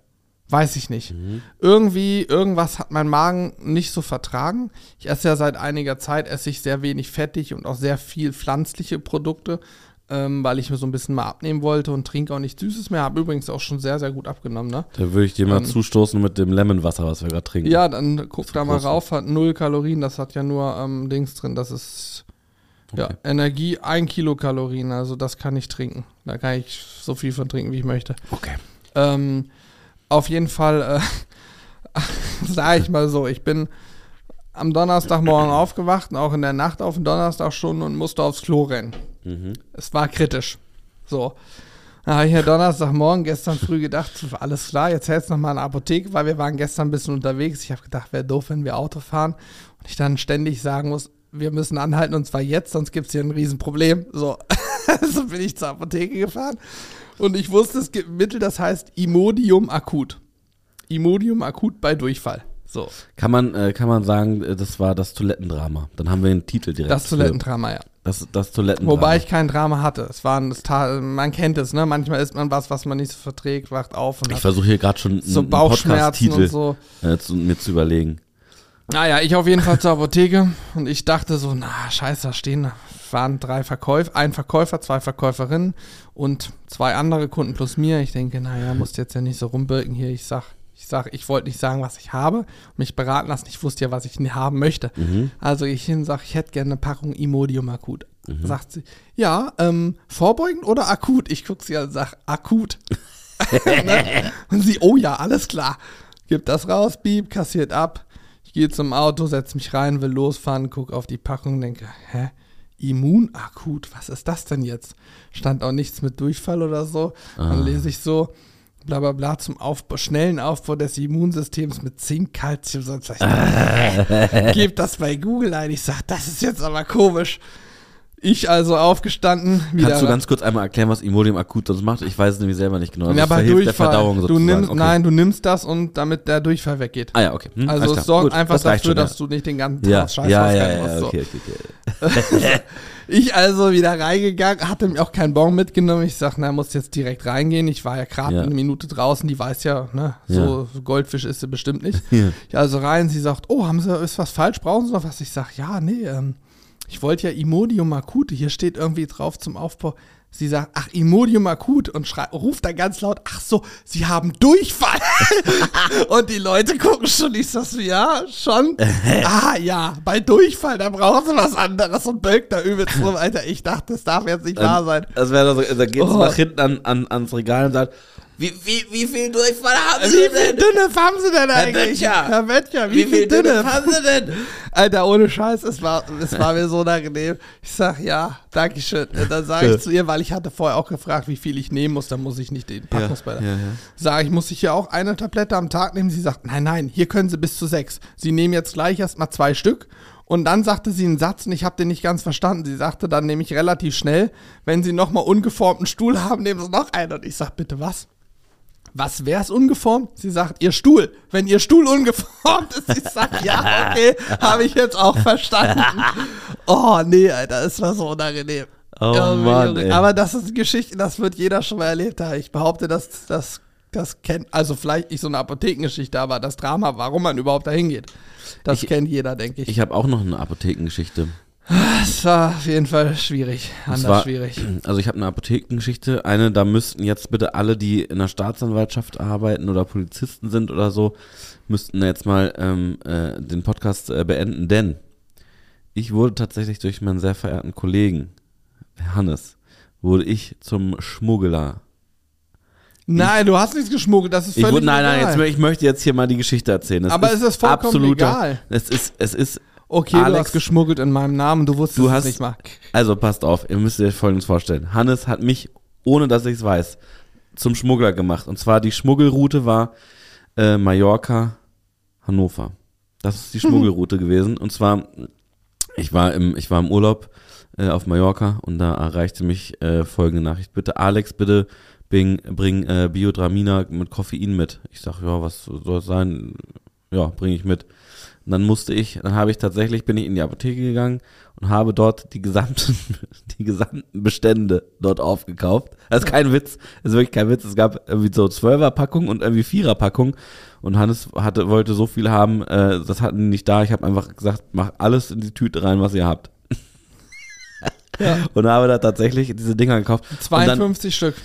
[SPEAKER 1] Weiß ich nicht. Irgendwie, irgendwas hat mein Magen nicht so vertragen. Ich esse ja seit einiger Zeit, esse ich sehr wenig fettig und auch sehr viel pflanzliche Produkte, ähm, weil ich mir so ein bisschen mal abnehmen wollte und trinke auch nichts Süßes mehr. Habe übrigens auch schon sehr, sehr gut abgenommen, ne?
[SPEAKER 2] Da würde ich dir mal
[SPEAKER 1] Ähm,
[SPEAKER 2] zustoßen mit dem Lemonwasser, was wir gerade trinken.
[SPEAKER 1] Ja, dann guck da mal rauf, hat null Kalorien, das hat ja nur ähm, Dings drin, das ist ja,
[SPEAKER 2] Okay.
[SPEAKER 1] Energie, ein Kilokalorien, also das kann ich trinken. Da kann ich so viel von trinken, wie ich möchte.
[SPEAKER 2] Okay.
[SPEAKER 1] Ähm, auf jeden Fall, äh, sag ich mal so, ich bin am Donnerstagmorgen aufgewacht, auch in der Nacht auf den Donnerstag schon und musste aufs Klo rennen.
[SPEAKER 2] Mhm.
[SPEAKER 1] Es war kritisch. So. Da habe ich ja Donnerstagmorgen gestern früh gedacht, alles klar, jetzt hältst du nochmal in der Apotheke, weil wir waren gestern ein bisschen unterwegs. Ich habe gedacht, wäre doof, wenn wir Auto fahren und ich dann ständig sagen muss, wir müssen anhalten und zwar jetzt, sonst gibt es hier ein Riesenproblem. So. so bin ich zur Apotheke gefahren und ich wusste, es gibt ein Mittel, das heißt Imodium akut. Imodium akut bei Durchfall. So.
[SPEAKER 2] Kann man, äh, kann man sagen, äh, das war das Toilettendrama. Dann haben wir den Titel direkt.
[SPEAKER 1] Das Toilettendrama, ja.
[SPEAKER 2] Das, das Toilettendrama.
[SPEAKER 1] Wobei ich kein Drama hatte. Es war ein, man kennt es, ne? Manchmal isst man was, was man nicht so verträgt, wacht auf und
[SPEAKER 2] Ich versuche hier gerade schon
[SPEAKER 1] so
[SPEAKER 2] einen
[SPEAKER 1] Bauchschmerzen und
[SPEAKER 2] Podcast-Titel
[SPEAKER 1] so.
[SPEAKER 2] äh, zu, mir zu überlegen.
[SPEAKER 1] Naja, ich auf jeden Fall zur Apotheke und ich dachte so, na, scheiße, da stehen, waren drei Verkäufer, ein Verkäufer, zwei Verkäuferinnen und zwei andere Kunden plus mir. Ich denke, naja, musst jetzt ja nicht so rumbirken hier. Ich sag, ich sag, ich wollte nicht sagen, was ich habe, mich beraten lassen. Ich wusste ja, was ich haben möchte. Also ich hin sag, ich hätte gerne eine Packung Imodium akut. Sagt sie, ja, ähm, vorbeugend oder akut? Ich guck sie an und sag, akut. ne? Und sie, oh ja, alles klar. Gibt das raus, bieb, kassiert ab. Ich gehe zum Auto, setze mich rein, will losfahren, guck auf die Packung, denke, hä? Immunakut, was ist das denn jetzt? Stand auch nichts mit Durchfall oder so. Dann lese ich so, bla bla bla, zum Aufbau, schnellen Aufbau des Immunsystems mit Zink, Calcium, sonst was. Gebt das bei Google ein. Ich sag, das ist jetzt aber komisch. Ich also aufgestanden, wieder
[SPEAKER 2] Kannst du ganz kurz einmal erklären, was Imodium akut sonst macht? Ich weiß es nämlich selber nicht genau. Also
[SPEAKER 1] ja,
[SPEAKER 2] verhilft
[SPEAKER 1] Durchfall.
[SPEAKER 2] der Verdauung
[SPEAKER 1] du
[SPEAKER 2] sozusagen.
[SPEAKER 1] nimmst,
[SPEAKER 2] okay.
[SPEAKER 1] Nein, du nimmst das und damit der Durchfall weggeht.
[SPEAKER 2] Ah ja, okay. Hm,
[SPEAKER 1] also es sorgt
[SPEAKER 2] Gut,
[SPEAKER 1] einfach
[SPEAKER 2] das
[SPEAKER 1] dafür,
[SPEAKER 2] schon,
[SPEAKER 1] dass du nicht den ganzen
[SPEAKER 2] ja.
[SPEAKER 1] Tag Scheiß
[SPEAKER 2] Ja, ja, ja,
[SPEAKER 1] musst,
[SPEAKER 2] ja,
[SPEAKER 1] so.
[SPEAKER 2] okay, okay, okay.
[SPEAKER 1] Ich also wieder reingegangen, hatte mir auch keinen Bon mitgenommen. Ich sag, na, muss jetzt direkt reingehen. Ich war ja gerade
[SPEAKER 2] Ja.
[SPEAKER 1] eine Minute draußen, die weiß ja, ne, so Goldfisch ist sie bestimmt nicht.
[SPEAKER 2] Ja.
[SPEAKER 1] Ich also rein, sie sagt, oh, haben Sie, ist was falsch, brauchen Sie noch was? Ich sag, ja, nee, ähm, ich wollte ja Imodium akut, hier steht irgendwie drauf zum Aufbau. Sie sagt, ach, Imodium akut und ruft dann ganz laut, ach so, Sie haben Durchfall. und die Leute gucken schon, ich sag so, ja, schon. ah, ja, bei Durchfall, da brauchen Sie was anderes und bölkt da übelst rum, Alter. Ich dachte, das darf jetzt nicht wahr sein.
[SPEAKER 2] Das wäre so, da geht's
[SPEAKER 1] Oh.
[SPEAKER 2] nach hinten an, an, ans Regal und sagt, wie, wie, wie viel Durchfall haben
[SPEAKER 1] Wie
[SPEAKER 2] Sie
[SPEAKER 1] viel
[SPEAKER 2] denn?
[SPEAKER 1] dünne haben Sie denn eigentlich?
[SPEAKER 2] Böttcher.
[SPEAKER 1] Herr Böttcher, wie,
[SPEAKER 2] Wie
[SPEAKER 1] viel
[SPEAKER 2] viel
[SPEAKER 1] dünne
[SPEAKER 2] dünne haben Sie denn?
[SPEAKER 1] Alter, ohne Scheiß, es war, es war mir so unangenehm. Ich sag, ja, danke schön. Und dann sage ich zu ihr, weil ich hatte vorher auch gefragt, wie viel ich nehmen muss, dann muss ich nicht den Packungsbeiter.
[SPEAKER 2] ja, ja.
[SPEAKER 1] Sage ich, muss ich hier auch eine Tablette am Tag nehmen? Sie sagt, nein, nein, hier können Sie bis zu sechs. Sie nehmen jetzt gleich erstmal zwei Stück. Und dann sagte sie einen Satz und ich habe den nicht ganz verstanden. Sie sagte dann nämlich relativ schnell, wenn Sie nochmal ungeformten Stuhl haben, nehmen Sie noch einen. Und ich sag, bitte was? Was wär's ungeformt? Sie sagt, Ihr Stuhl. Wenn Ihr Stuhl ungeformt ist, ich sag, ja, okay, habe ich jetzt auch verstanden. Oh, nee, Alter, es war so unangenehm.
[SPEAKER 2] Oh Mann, ey.
[SPEAKER 1] Aber das ist eine Geschichte, das wird jeder schon mal erlebt haben. Ich behaupte, dass das, das kennt, also vielleicht nicht so eine Apothekengeschichte, aber das Drama, warum man überhaupt dahin geht, das
[SPEAKER 2] Ich-
[SPEAKER 1] kennt jeder, denke ich.
[SPEAKER 2] Ich habe auch noch eine Apothekengeschichte.
[SPEAKER 1] Das war auf jeden Fall schwierig, anders
[SPEAKER 2] zwar-
[SPEAKER 1] schwierig.
[SPEAKER 2] Also ich habe eine Apothekengeschichte. Eine, da müssten jetzt bitte alle, die in der Staatsanwaltschaft arbeiten oder Polizisten sind oder so, müssten jetzt mal ähm, äh, den Podcast äh, beenden, denn ich wurde tatsächlich durch meinen sehr verehrten Kollegen, Hannes, wurde ich zum Schmuggler.
[SPEAKER 1] Nein, du hast nichts geschmuggelt, das ist
[SPEAKER 2] Ich
[SPEAKER 1] völlig
[SPEAKER 2] wurde, nein, nein,
[SPEAKER 1] egal.
[SPEAKER 2] jetzt, ich möchte jetzt hier mal die Geschichte erzählen.
[SPEAKER 1] Aber es ist vollkommen
[SPEAKER 2] absoluter,
[SPEAKER 1] egal.
[SPEAKER 2] Es ist, es ist
[SPEAKER 1] Okay, du
[SPEAKER 2] Alex-
[SPEAKER 1] hast geschmuggelt in meinem Namen, du wusstest
[SPEAKER 2] Du
[SPEAKER 1] es
[SPEAKER 2] hast-
[SPEAKER 1] nicht mal.
[SPEAKER 2] Also passt auf, ihr müsst euch folgendes vorstellen. Hannes hat mich, ohne dass ich es weiß, zum Schmuggler gemacht. Und zwar die Schmuggelroute war äh, Mallorca, Hannover. Das ist die Schmuggelroute gewesen. Und zwar, ich war im, ich war im Urlaub äh, auf Mallorca und da erreichte mich äh, folgende Nachricht. Bitte, Alex, bitte bring, bring äh, Biodramina mit Koffein mit. Ich sag, ja, was soll es sein? Ja, bringe ich mit. Und dann musste ich, dann habe ich tatsächlich, bin ich in die Apotheke gegangen und habe dort die gesamten, die gesamten Bestände dort aufgekauft. Das ist kein Witz, das ist wirklich kein Witz. Es gab irgendwie so Zwölferpackung und irgendwie Viererpackung und Hannes hatte, wollte so viel haben, äh, das hatten die nicht da. Ich habe einfach gesagt, mach alles in die Tüte rein, was ihr habt.
[SPEAKER 1] Ja.
[SPEAKER 2] Und habe da tatsächlich diese Dinger gekauft. Und dann,
[SPEAKER 1] 52 Stück.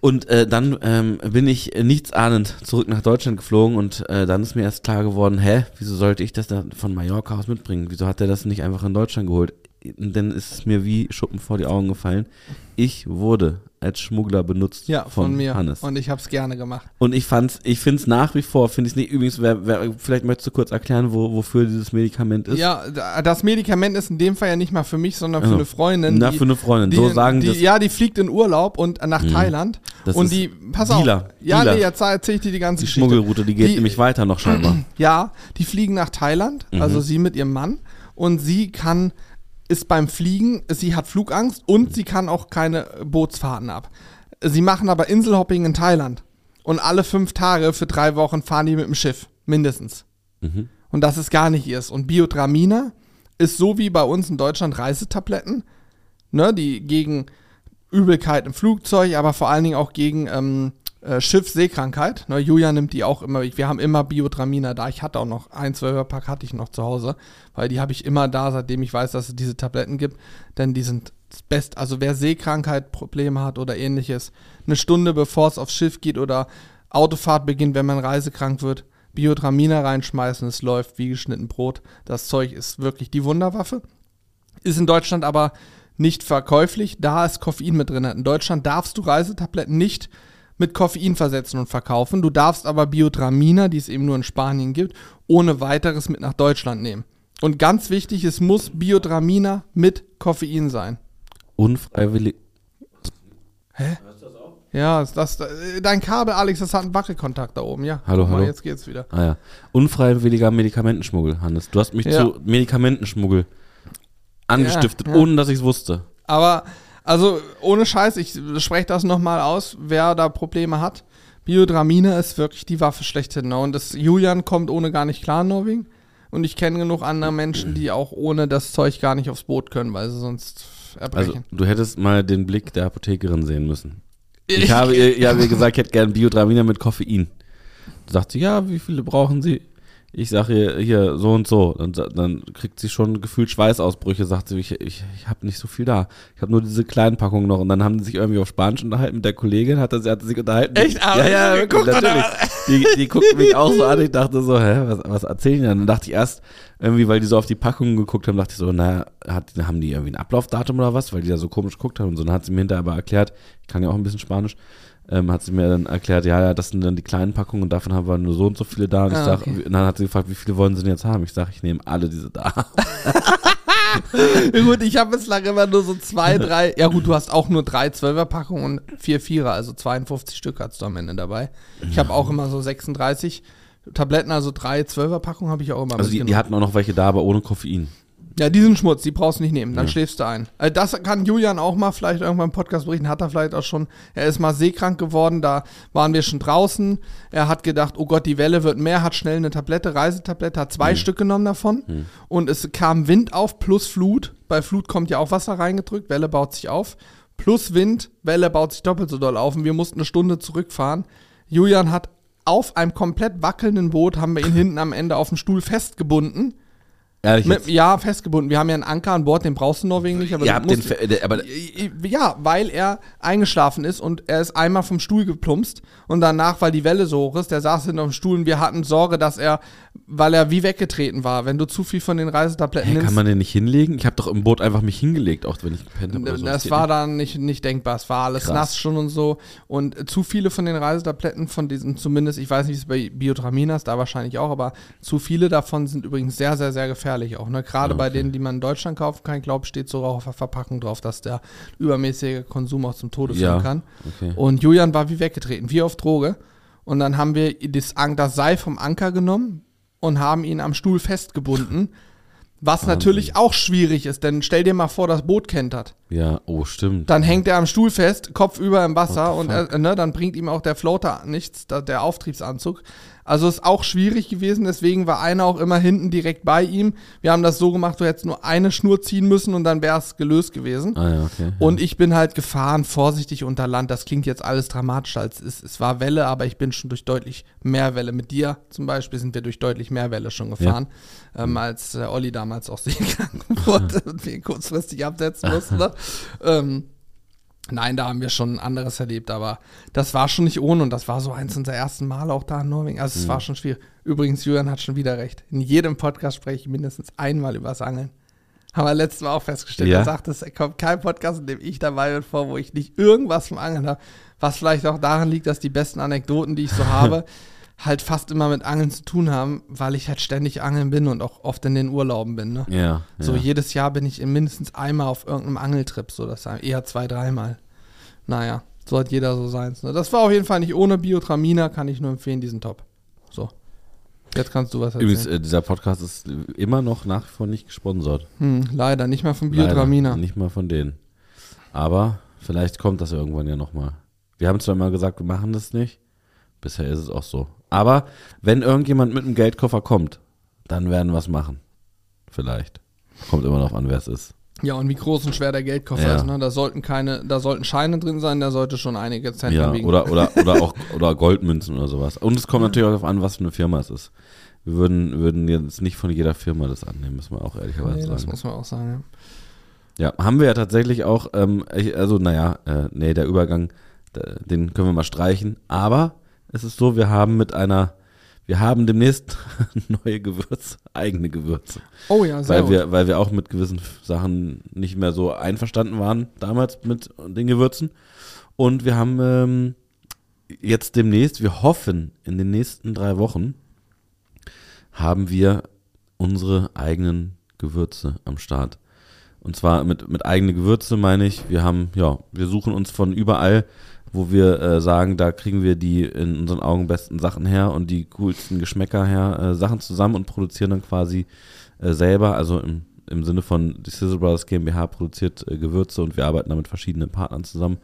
[SPEAKER 2] Und äh, dann ähm, bin ich nichtsahnend zurück nach Deutschland geflogen und äh, dann ist mir erst klar geworden, hä, wieso sollte ich das dann von Mallorca aus mitbringen? Wieso hat er das nicht einfach in Deutschland geholt? Denn ist es mir wie Schuppen vor die Augen gefallen. Ich wurde als Schmuggler benutzt
[SPEAKER 1] Ja, von,
[SPEAKER 2] von,
[SPEAKER 1] mir.
[SPEAKER 2] Hannes.
[SPEAKER 1] Und ich habe es gerne gemacht.
[SPEAKER 2] Und ich fand's, ich finde es nach wie vor, finde ich nicht, übrigens, wer, wer, vielleicht möchtest du kurz erklären, wo, wofür dieses Medikament ist?
[SPEAKER 1] Ja, da- das Medikament ist in dem Fall ja nicht mal für mich, sondern für
[SPEAKER 2] Ja.
[SPEAKER 1] eine Freundin.
[SPEAKER 2] Na,
[SPEAKER 1] die-
[SPEAKER 2] für eine Freundin.
[SPEAKER 1] die,
[SPEAKER 2] so sagen
[SPEAKER 1] die,
[SPEAKER 2] das.
[SPEAKER 1] Ja, die fliegt in Urlaub und nach Thailand.
[SPEAKER 2] Das
[SPEAKER 1] und
[SPEAKER 2] ist
[SPEAKER 1] die, pass
[SPEAKER 2] Dealer.
[SPEAKER 1] auf. Ja,
[SPEAKER 2] Dealer.
[SPEAKER 1] nee, jetzt erzähle ich dir die ganze
[SPEAKER 2] die
[SPEAKER 1] Geschichte.
[SPEAKER 2] Schmuggelroute, die geht
[SPEAKER 1] Die-
[SPEAKER 2] nämlich weiter noch scheinbar.
[SPEAKER 1] Ja, die fliegen nach Thailand,
[SPEAKER 2] Mhm.
[SPEAKER 1] also sie mit ihrem Mann. Und sie kann, ist beim Fliegen, sie hat Flugangst und sie kann auch keine Bootsfahrten ab. Sie machen aber Inselhopping in Thailand. Und alle fünf Tage für drei Wochen fahren die mit dem Schiff, mindestens.
[SPEAKER 2] Mhm.
[SPEAKER 1] Und das ist gar nicht ihrs. Und Biotramina ist so wie bei uns in Deutschland Reisetabletten, ne, die gegen Übelkeit im Flugzeug, aber vor allen Dingen auch gegen ähm, äh, Schiffsseekrankheit. Ne, Julia nimmt die auch immer. Wir haben immer Biotramina da. Ich hatte auch noch ein Zwölferpack hatte ich noch zu Hause, weil die habe ich immer da, seitdem ich weiß, dass es diese Tabletten gibt. Denn die sind das Beste. Also wer Seekrankheit Probleme hat oder ähnliches, eine Stunde bevor es aufs Schiff geht oder Autofahrt beginnt, wenn man reisekrank wird, Biotramina reinschmeißen, es läuft wie geschnitten Brot. Das Zeug ist wirklich die Wunderwaffe. Ist in Deutschland aber nicht verkäuflich, da ist Koffein mit drin. In Deutschland darfst du Reisetabletten nicht mit Koffein versetzen und verkaufen. Du darfst aber Biotramina, die es eben nur in Spanien gibt, ohne weiteres mit nach Deutschland nehmen. Und ganz wichtig, es muss Biotramina mit Koffein sein.
[SPEAKER 2] Unfreiwillig.
[SPEAKER 1] Ja, ist das, dein Kabel, Alex, das hat einen Wackelkontakt da oben, ja.
[SPEAKER 2] Hallo,
[SPEAKER 1] Guck mal,
[SPEAKER 2] hallo.
[SPEAKER 1] Jetzt geht's wieder.
[SPEAKER 2] Ah ja. Unfreiwilliger Medikamentenschmuggel, Hannes. Du hast mich
[SPEAKER 1] Ja.
[SPEAKER 2] zu Medikamentenschmuggel angestiftet,
[SPEAKER 1] Ja, ja.
[SPEAKER 2] ohne dass ich es wusste.
[SPEAKER 1] Aber, also, ohne Scheiß, ich spreche das nochmal aus, wer da Probleme hat. Biodramine ist wirklich die Waffe schlechthin. Ne? Und das Julian kommt ohne gar nicht klar in Norwegen. Und ich kenne genug andere Menschen, die auch ohne das Zeug gar nicht aufs Boot können, weil sie sonst
[SPEAKER 2] Also,
[SPEAKER 1] erbrechen.
[SPEAKER 2] du hättest mal den Blick der Apothekerin sehen müssen. Ich habe ihr, ich habe ihr gesagt, ich hätte gerne Biodramina mit Koffein. Sagt sie, ja, wie viele brauchen Sie? Ich sage ihr, hier, so und so. Sa- dann kriegt sie schon gefühlt Schweißausbrüche, sagt sie, ich, ich, ich habe nicht so viel da. Ich habe nur diese kleinen Packungen noch. Und dann haben die sich irgendwie auf Spanisch unterhalten mit der Kollegin, hatte, sie hatte sich unterhalten.
[SPEAKER 1] Echt? Ah,
[SPEAKER 2] ja, ja,
[SPEAKER 1] geguckt,
[SPEAKER 2] natürlich. Die, die guckt mich auch so an. Ich dachte so, hä, was, was erzählen die dann? Dann dachte ich erst, irgendwie, weil die so auf die Packungen geguckt haben, dachte ich so, naja, hat, haben die irgendwie ein Ablaufdatum oder was? Weil die da so komisch geguckt haben und so. Dann hat sie mir hinterher aber erklärt, ich kann ja auch ein bisschen Spanisch, ähm, hat sie mir dann erklärt, ja, ja, das sind dann die kleinen Packungen und davon haben wir nur so und so viele da. Und, ich
[SPEAKER 1] Ah,
[SPEAKER 2] sag,
[SPEAKER 1] okay.
[SPEAKER 2] und dann hat sie gefragt, wie viele wollen sie denn jetzt haben? Ich sage, ich nehme alle diese da.
[SPEAKER 1] Gut, ich habe bislang immer nur so zwei, drei. Ja, gut, du hast auch nur drei Zwölferpackungen und vier Vierer, also 52 Stück hast du am Ende dabei. Ich habe auch immer so 36 Tabletten, also drei Zwölferpackungen habe ich auch immer
[SPEAKER 2] Also die, die hatten auch noch welche da, aber ohne Koffein.
[SPEAKER 1] Ja, diesen Schmutz, die brauchst du nicht nehmen, dann schläfst du ein. Also das kann Julian auch mal vielleicht irgendwann im Podcast berichten, hat er vielleicht auch schon. Er ist mal seekrank geworden, da waren wir schon draußen. Er hat gedacht, oh Gott, die Welle wird mehr, hat schnell eine Tablette, Reisetablette, hat zwei Stück genommen davon. Und es kam Wind auf plus Flut. Bei Flut kommt ja auch Wasser reingedrückt, Welle baut sich auf. Plus Wind, Welle baut sich doppelt so doll auf und wir mussten eine Stunde zurückfahren. Julian hat auf einem komplett wackelnden Boot, haben wir ihn hinten am Ende auf den Stuhl festgebunden.
[SPEAKER 2] Ehrlich
[SPEAKER 1] Mit,
[SPEAKER 2] jetzt?
[SPEAKER 1] ja, festgebunden. Wir haben ja einen Anker an Bord, den brauchst du in Norwegen nicht. Aber
[SPEAKER 2] Ihr
[SPEAKER 1] du
[SPEAKER 2] habt den, aber
[SPEAKER 1] ja, weil er eingeschlafen ist und er ist einmal vom Stuhl geplumpst und danach, weil die Welle so hoch ist, der saß hinter dem Stuhl und wir hatten Sorge, dass er, weil er wie weggetreten war, wenn du zu viel von den Reisetabletten
[SPEAKER 2] Hä,
[SPEAKER 1] nimmst.
[SPEAKER 2] kann man den nicht hinlegen? Ich habe doch im Boot einfach mich hingelegt, auch wenn ich gepennt habe.
[SPEAKER 1] das
[SPEAKER 2] geht
[SPEAKER 1] war
[SPEAKER 2] nicht.
[SPEAKER 1] dann nicht, nicht denkbar. Es war alles
[SPEAKER 2] Krass.
[SPEAKER 1] nass schon und so. Und zu viele von den Reisetabletten, von diesen zumindest, ich weiß nicht, wie es bei Biotramina ist, da wahrscheinlich auch, aber zu viele davon sind übrigens sehr, sehr, sehr gefährlich auch. Ne? Gerade bei denen, die man in Deutschland kaufen kann, ich glaube, steht sogar auf der Verpackung drauf, dass der übermäßige Konsum auch zum Tode führen
[SPEAKER 2] Ja,
[SPEAKER 1] kann.
[SPEAKER 2] okay.
[SPEAKER 1] Und Julian war wie weggetreten, wie auf Droge. Und dann haben wir das, das Seil vom Anker genommen und haben ihn am Stuhl festgebunden. Was natürlich auch schwierig ist, denn stell dir mal vor, das Boot kentert.
[SPEAKER 2] Ja, oh, stimmt.
[SPEAKER 1] Dann hängt er am Stuhl fest, Kopf über im Wasser und er, ne, dann bringt ihm auch der Floater nichts, der Auftriebsanzug. Also ist auch schwierig gewesen, deswegen war einer auch immer hinten direkt bei ihm. Wir haben das so gemacht, du hättest nur eine Schnur ziehen müssen und dann wäre es gelöst gewesen.
[SPEAKER 2] ah ja, okay.
[SPEAKER 1] Und ich bin halt gefahren, vorsichtig unter Land. Das klingt jetzt alles dramatischer als es, es war Welle, aber ich bin schon durch deutlich mehr Welle. Mit dir zum Beispiel sind wir durch deutlich mehr Welle schon gefahren, ähm, als äh, Olli damals auch seekrank wurde und wir kurzfristig absetzen mussten. Ne? ähm, nein, da haben wir schon anderes erlebt, aber das war schon nicht ohne und das war so eins unserer ersten Male auch da in Norwegen. Also es war schon schwierig. Übrigens, Julian hat schon wieder recht. In jedem Podcast spreche ich mindestens einmal über das Angeln. Haben wir letztes Mal auch festgestellt.
[SPEAKER 2] Ja.
[SPEAKER 1] Er sagt, es kommt kein Podcast, in dem ich dabei bin, vor, wo ich nicht irgendwas vom Angeln habe. Was vielleicht auch daran liegt, dass die besten Anekdoten, die ich so habe, halt fast immer mit Angeln zu tun haben, weil ich halt ständig angeln bin und auch oft in den Urlauben bin. Ne?
[SPEAKER 2] Ja.
[SPEAKER 1] So
[SPEAKER 2] ja.
[SPEAKER 1] jedes Jahr bin ich in mindestens einmal auf irgendeinem Angeltrip, so das eher zwei, dreimal. Naja, so hat jeder so seins. Ne? Das war auf jeden Fall nicht ohne Biotraminer, kann ich nur empfehlen, diesen Top. So. Jetzt kannst du was erzählen.
[SPEAKER 2] Übrigens, äh, dieser Podcast ist immer noch nach wie vor nicht gesponsert.
[SPEAKER 1] hm, leider, nicht mal von
[SPEAKER 2] Leider,
[SPEAKER 1] Biotraminer.
[SPEAKER 2] Nicht mal von denen. Aber vielleicht kommt das irgendwann ja nochmal. Wir haben zwar immer gesagt, wir machen das nicht. Bisher ist es auch so. Aber wenn irgendjemand mit einem Geldkoffer kommt, dann werden wir es machen. Vielleicht. Kommt immer noch an, wer es ist.
[SPEAKER 1] Ja, und wie groß und schwer der Geldkoffer
[SPEAKER 2] Ja.
[SPEAKER 1] ist, ne? Da sollten keine, da sollten Scheine drin sein, da sollte schon einige Cent
[SPEAKER 2] Ja,
[SPEAKER 1] wiegen.
[SPEAKER 2] oder, oder, oder auch oder Goldmünzen oder sowas. Und es kommt natürlich auch darauf an, was für eine Firma es ist. Wir würden, würden jetzt nicht von jeder Firma das annehmen, müssen wir auch ehrlicherweise
[SPEAKER 1] nee, das
[SPEAKER 2] sagen.
[SPEAKER 1] muss man auch sagen,
[SPEAKER 2] Ja, haben wir ja tatsächlich auch, ähm, also naja, äh, nee, der Übergang, da, den können wir mal streichen. Aber es ist so, wir haben mit einer, wir haben demnächst neue Gewürze, eigene Gewürze.
[SPEAKER 1] Oh ja, sehr
[SPEAKER 2] Weil
[SPEAKER 1] gut.
[SPEAKER 2] wir, weil wir auch mit gewissen Sachen nicht mehr so einverstanden waren damals mit den Gewürzen. Und wir haben ähm, jetzt demnächst, wir hoffen in den nächsten drei Wochen, haben wir unsere eigenen Gewürze am Start. Und zwar mit, mit eigene Gewürze meine ich, wir haben, ja, wir suchen uns von überall, wo wir äh, sagen, da kriegen wir die in unseren Augen besten Sachen her und die coolsten Geschmäcker her, äh, Sachen zusammen und produzieren dann quasi äh, selber, also im, im Sinne von die Sizzle Brothers GmbH produziert äh, Gewürze und wir arbeiten da mit verschiedenen Partnern zusammen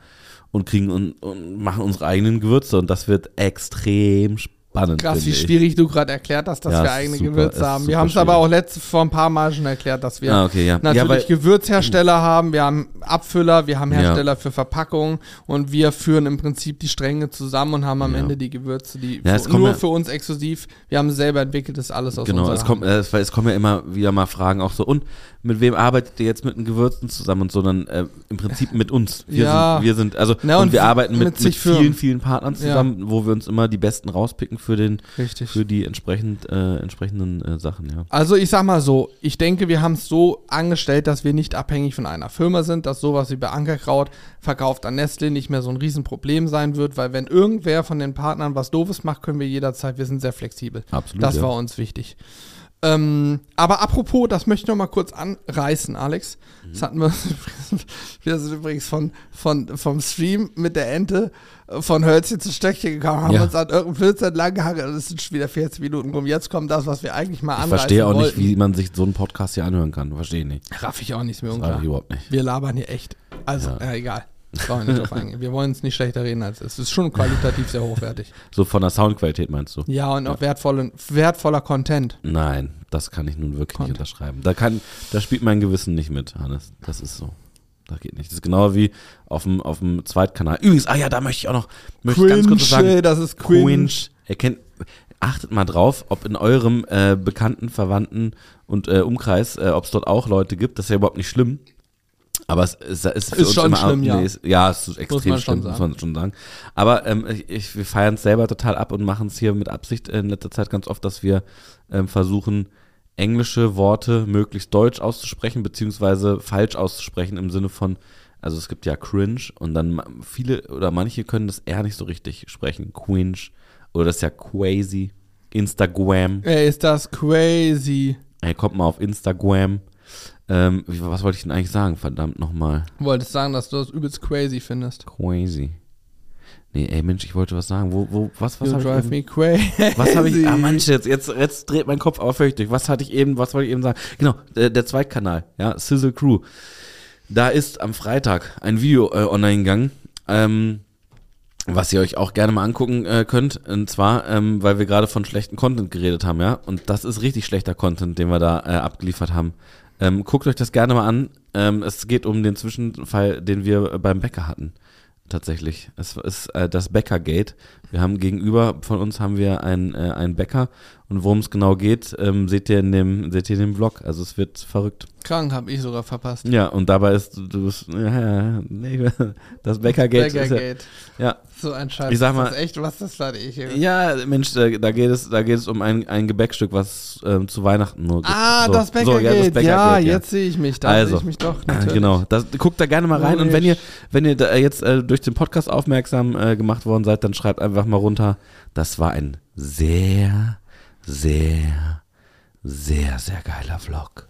[SPEAKER 2] und kriegen und, und machen unsere eigenen Gewürze und das wird extrem spannend.
[SPEAKER 1] Krass, wie schwierig du gerade erklärt hast, dass
[SPEAKER 2] Ja,
[SPEAKER 1] wir eigene
[SPEAKER 2] super,
[SPEAKER 1] Gewürze haben. Wir haben es aber auch letzte, vor ein paar Mal schon erklärt, dass wir
[SPEAKER 2] Ah, okay, ja.
[SPEAKER 1] natürlich
[SPEAKER 2] ja,
[SPEAKER 1] Gewürzhersteller haben, wir haben Abfüller, wir haben. Hersteller für Verpackungen und wir führen im Prinzip die Stränge zusammen und haben am. Ende die Gewürze, die für, nur für uns exklusiv, wir haben selber entwickelt, das alles aus
[SPEAKER 2] Genau, es kommt, äh, es, es kommen ja immer wieder mal Fragen auch so, und mit wem arbeitet ihr jetzt mit den Gewürzen zusammen und so, dann äh, im Prinzip mit uns. Wir
[SPEAKER 1] Ja.
[SPEAKER 2] sind, wir sind, also,
[SPEAKER 1] Na,
[SPEAKER 2] und,
[SPEAKER 1] und
[SPEAKER 2] wir
[SPEAKER 1] mit
[SPEAKER 2] arbeiten mit, mit,
[SPEAKER 1] zig
[SPEAKER 2] vielen, vielen Partnern zusammen, wo wir uns immer die besten rauspicken für den,
[SPEAKER 1] Richtig.
[SPEAKER 2] für die entsprechend, äh, entsprechenden äh, Sachen, ja.
[SPEAKER 1] Also ich sag mal so, ich denke, wir haben es so angestellt, dass wir nicht abhängig von einer Firma sind, dass sowas wie bei Ankerkraut verkauft an Nestle nicht mehr so ein Riesenproblem sein wird, weil wenn irgendwer von den Partnern was Doofes macht, können wir jederzeit, wir sind sehr flexibel.
[SPEAKER 2] Absolut.
[SPEAKER 1] Das
[SPEAKER 2] ja.
[SPEAKER 1] war uns wichtig. Ähm, aber apropos, das möchte ich noch mal kurz anreißen, Alex. Das hatten wir, wir sind übrigens von, von, vom Stream mit der Ente äh, von Hölzchen zu Stöckchen gekommen, haben
[SPEAKER 2] Ja.
[SPEAKER 1] uns an irgendeinem Flitz entlang gehangen und es sind schon wieder 40 Minuten rum. Jetzt kommt das, was wir eigentlich mal
[SPEAKER 2] Ich
[SPEAKER 1] anreißen
[SPEAKER 2] verstehe auch
[SPEAKER 1] wollten.
[SPEAKER 2] nicht, wie man sich so einen Podcast hier anhören kann. Verstehe ich nicht.
[SPEAKER 1] Raff ich auch nichts mehr
[SPEAKER 2] Das
[SPEAKER 1] unklar.
[SPEAKER 2] ich überhaupt nicht.
[SPEAKER 1] Wir labern hier echt. Also,
[SPEAKER 2] Ja.
[SPEAKER 1] ja, egal. Brauchen wir nicht drauf eingehen. Wir wollen es nicht schlechter reden als es ist. Es ist schon qualitativ sehr hochwertig.
[SPEAKER 2] So von der Soundqualität meinst du?
[SPEAKER 1] Ja, und auch wertvolle, wertvoller Content.
[SPEAKER 2] Nein, das kann ich nun wirklich
[SPEAKER 1] Content.
[SPEAKER 2] nicht unterschreiben. Da kann, da spielt mein Gewissen nicht mit, Hannes. Das ist so. Das geht nicht. Das ist genau wie auf dem, auf dem Zweitkanal. Übrigens, ah ja, da möchte ich auch noch, möchte ich ganz kurz sagen.
[SPEAKER 1] das ist cringe.
[SPEAKER 2] Cringe. Erkennt, achtet mal drauf, ob in eurem äh, Bekannten, Verwandten und äh, Umkreis, äh, ob es dort auch Leute gibt. Das ist ja überhaupt nicht schlimm. Aber es ist, ist für
[SPEAKER 1] Ist
[SPEAKER 2] uns
[SPEAKER 1] schon
[SPEAKER 2] immer,
[SPEAKER 1] schlimm, ja.
[SPEAKER 2] es- ja, es ist extrem
[SPEAKER 1] schon
[SPEAKER 2] schlimm, muss man schon sagen. Aber ähm, ich, wir feiern es selber total ab und machen es hier mit Absicht in letzter Zeit ganz oft, dass wir ähm, versuchen, englische Worte möglichst deutsch auszusprechen, beziehungsweise falsch auszusprechen im Sinne von, also es gibt ja cringe und dann viele oder manche können das eher nicht so richtig sprechen. Cringe oder das ist ja crazy. Instagram.
[SPEAKER 1] Ey, ist das crazy.
[SPEAKER 2] Ey, kommt mal auf Instagram. Ähm, was wollte ich denn eigentlich sagen? Verdammt nochmal.
[SPEAKER 1] Wolltest sagen, dass du das übelst crazy findest.
[SPEAKER 2] Crazy. Nee, ey Mensch, ich wollte was sagen. Wo, wo, was, was
[SPEAKER 1] you
[SPEAKER 2] ich
[SPEAKER 1] drive
[SPEAKER 2] eben?
[SPEAKER 1] me crazy.
[SPEAKER 2] Was habe ich? Ah, Mensch, jetzt, jetzt, jetzt dreht mein Kopf aber völlig durch. Was hatte ich eben, was wollte ich eben sagen? Genau, der, der Zweitkanal, ja, Sizzle Crew. Da ist am Freitag ein Video äh, online gegangen, ähm, was ihr euch auch gerne mal angucken äh, könnt. Und zwar, ähm, weil wir gerade von schlechten Content geredet haben, ja. Und das ist richtig schlechter Content, den wir da äh, abgeliefert haben. Ähm, guckt euch das gerne mal an. Ähm, es geht um den Zwischenfall, den wir beim Bäcker hatten. Tatsächlich. Es ist äh, das Bäckergate. Wir haben gegenüber von uns haben wir einen, äh, einen Bäcker und worum es genau geht, ähm, seht ihr in dem, seht ihr in dem Vlog. Also es wird verrückt.
[SPEAKER 1] Krank habe ich sogar verpasst.
[SPEAKER 2] Ja, und dabei ist du bist, ja, nee, das Bäckergate. ja,
[SPEAKER 1] Bäckergate.
[SPEAKER 2] ja,
[SPEAKER 1] So ein Scheiß.
[SPEAKER 2] Ich sag
[SPEAKER 1] Das
[SPEAKER 2] mal-
[SPEAKER 1] ist echt, was das da ich.
[SPEAKER 2] ja, Mensch, da, da geht es, da geht es um ein, ein Gebäckstück, was ähm, zu Weihnachten nur gibt.
[SPEAKER 1] Ah,
[SPEAKER 2] so,
[SPEAKER 1] das
[SPEAKER 2] so,
[SPEAKER 1] Bäckergate.
[SPEAKER 2] ja, das
[SPEAKER 1] ja, jetzt sehe ich mich. Da
[SPEAKER 2] Also,
[SPEAKER 1] sehe ich mich doch. Natürlich.
[SPEAKER 2] Genau, das, guckt da gerne mal rein und wenn ihr, wenn ihr jetzt äh, durch den Podcast aufmerksam äh, gemacht worden seid, dann schreibt einfach mal runter. Das war ein sehr, sehr, sehr, sehr geiler Vlog.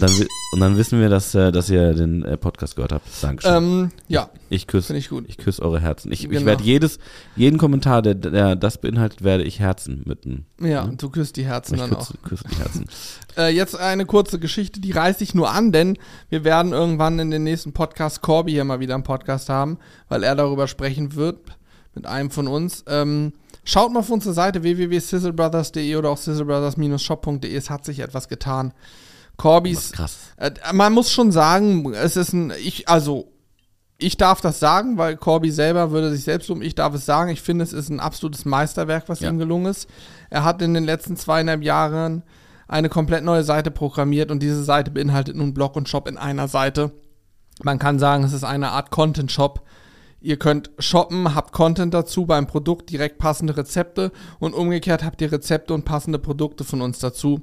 [SPEAKER 2] Und dann, und dann wissen wir, dass, äh, dass ihr den äh, Podcast gehört habt. Dankeschön.
[SPEAKER 1] Ähm, ja,
[SPEAKER 2] ich küsse
[SPEAKER 1] ich
[SPEAKER 2] ich küsse eure Herzen. Ich, ich
[SPEAKER 1] Genau.
[SPEAKER 2] werde jedes, jeden Kommentar, der, der das beinhaltet, werde ich Herzen mitten.
[SPEAKER 1] Ja, du küsst die Herzen
[SPEAKER 2] Ich
[SPEAKER 1] dann auch.
[SPEAKER 2] küsse, küsse die Herzen.
[SPEAKER 1] Äh, jetzt eine kurze Geschichte, die reiße ich nur an, denn wir werden irgendwann in den nächsten Podcast Corby hier mal wieder im Podcast haben, weil er darüber sprechen wird mit einem von uns. Ähm, schaut mal auf unsere Seite www.sizzlebrothers.de oder auch sizzlebrothers-shop.de. Es hat sich etwas getan. Corbys
[SPEAKER 2] krass.
[SPEAKER 1] Äh, man muss schon sagen, es ist ein, ich, also, ich darf das sagen, weil Corby selber würde sich selbst um, ich darf es sagen, ich finde, es ist ein absolutes Meisterwerk, was
[SPEAKER 2] Ja.
[SPEAKER 1] ihm gelungen ist. Er hat in den letzten zweieinhalb Jahren eine komplett neue Seite programmiert und diese Seite beinhaltet nun Blog und Shop in einer Seite. Man kann sagen, es ist eine Art Content-Shop. Ihr könnt shoppen, habt Content dazu beim Produkt, direkt passende Rezepte und umgekehrt habt ihr Rezepte und passende Produkte von uns dazu.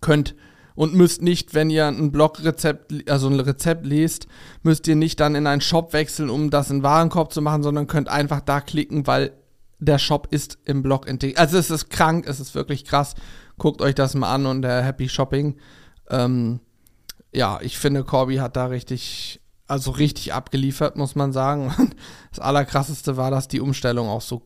[SPEAKER 1] Könnt und müsst nicht, wenn ihr ein Blogrezept, also ein Rezept lest, müsst ihr nicht dann in einen Shop wechseln, um das in Warenkorb zu machen, sondern könnt einfach da klicken, weil der Shop ist im Blog integriert. Also es ist krank, es ist wirklich krass. Guckt euch das mal an und der Happy Shopping. Ähm, ja, ich finde, Corby hat da richtig, also richtig abgeliefert, muss man sagen. Das Allerkrasseste war, dass die Umstellung auch so.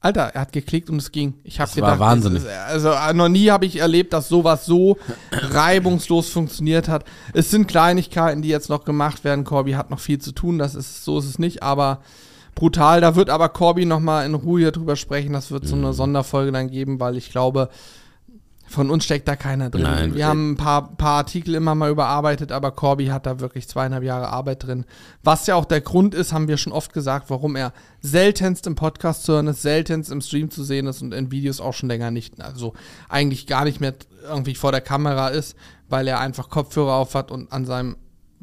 [SPEAKER 1] Alter, er hat geklickt und es ging. Ich habe
[SPEAKER 2] war
[SPEAKER 1] gedacht,
[SPEAKER 2] wahnsinnig.
[SPEAKER 1] es Ist, also äh, noch nie habe ich erlebt, dass sowas so reibungslos funktioniert hat. Es sind Kleinigkeiten, die jetzt noch gemacht werden. Corby hat noch viel zu tun, das ist so ist es nicht, aber brutal. Da wird aber Corby noch mal in Ruhe hier drüber sprechen. Das wird so
[SPEAKER 2] Mhm.
[SPEAKER 1] eine Sonderfolge dann geben, weil ich glaube, von uns steckt da keiner drin.
[SPEAKER 2] Nein.
[SPEAKER 1] Wir haben ein paar, paar Artikel immer mal überarbeitet, aber Corby hat da wirklich zweieinhalb Jahre Arbeit drin. Was ja auch der Grund ist, haben wir schon oft gesagt, warum er seltenst im Podcast zu hören ist, seltenst im Stream zu sehen ist und in Videos auch schon länger nicht, also eigentlich gar nicht mehr irgendwie vor der Kamera ist, weil er einfach Kopfhörer auf hat und an seinem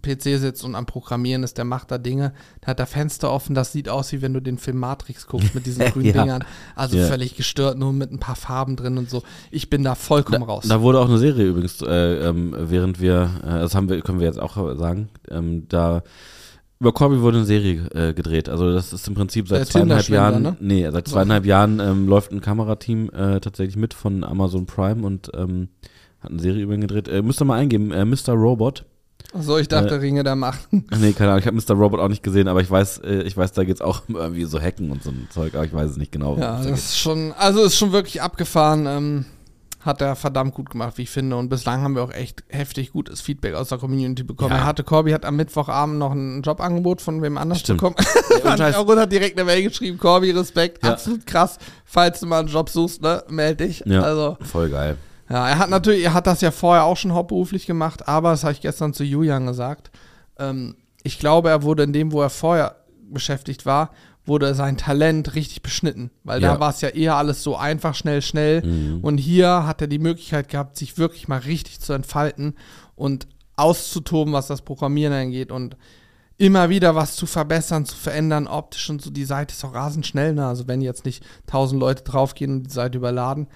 [SPEAKER 1] PC sitzt und am Programmieren ist, der macht da Dinge, der hat da Fenster offen, das sieht aus, wie wenn du den Film Matrix guckst mit diesen grünen
[SPEAKER 2] Ja.
[SPEAKER 1] Dingern. Also
[SPEAKER 2] Ja.
[SPEAKER 1] völlig gestört, nur mit ein paar Farben drin und so. Ich bin da vollkommen raus.
[SPEAKER 2] Da wurde auch eine Serie übrigens, äh, ähm, während wir, äh, das haben wir, können wir jetzt auch sagen, ähm, da über Corby wurde eine Serie äh, gedreht. Also das ist im Prinzip seit zweieinhalb Jahren,
[SPEAKER 1] ne?
[SPEAKER 2] nee, seit zweieinhalb Jahren ähm, läuft ein Kamerateam äh, tatsächlich mit von Amazon Prime und ähm, hat eine Serie über ihn gedreht. Äh, müsst ihr mal eingeben, äh, Mr. Robot.
[SPEAKER 1] So, ich dachte,
[SPEAKER 2] Äh,
[SPEAKER 1] Ringe der Macht.
[SPEAKER 2] Nee, keine Ahnung, ich habe Mr. Robot auch nicht gesehen, aber ich weiß, äh, ich weiß, da geht's auch um irgendwie so Hacken und so ein Zeug, aber ich weiß es nicht genau.
[SPEAKER 1] Ja,
[SPEAKER 2] da
[SPEAKER 1] das ist schon, also ist schon wirklich abgefahren. Ähm, hat er verdammt gut gemacht, wie ich finde. Und bislang haben wir auch echt heftig gutes Feedback aus der Community bekommen.
[SPEAKER 2] Ja.
[SPEAKER 1] Er hatte, Corby hat am Mittwochabend noch ein Jobangebot von wem anders
[SPEAKER 2] Stimmt.
[SPEAKER 1] bekommen. und hat direkt eine Mail geschrieben, Corby, Respekt,
[SPEAKER 2] Ja.
[SPEAKER 1] absolut krass. Falls du mal einen Job suchst, ne, meld dich.
[SPEAKER 2] Ja.
[SPEAKER 1] Also,
[SPEAKER 2] Voll geil.
[SPEAKER 1] Ja, er hat natürlich, er hat das ja vorher auch schon hauptberuflich gemacht, aber das habe ich gestern zu Julian gesagt. Ähm, ich glaube, er wurde in dem, wo er vorher beschäftigt war, wurde sein Talent richtig beschnitten. Weil
[SPEAKER 2] Ja.
[SPEAKER 1] da war es ja eher alles so einfach, schnell, schnell.
[SPEAKER 2] Mhm.
[SPEAKER 1] Und hier hat er die Möglichkeit gehabt, sich wirklich mal richtig zu entfalten und auszutoben, was das Programmieren angeht und immer wieder was zu verbessern, zu verändern, optisch und so. Die Seite ist auch rasend schnell, ne? Also wenn jetzt nicht tausend Leute draufgehen und die Seite überladen,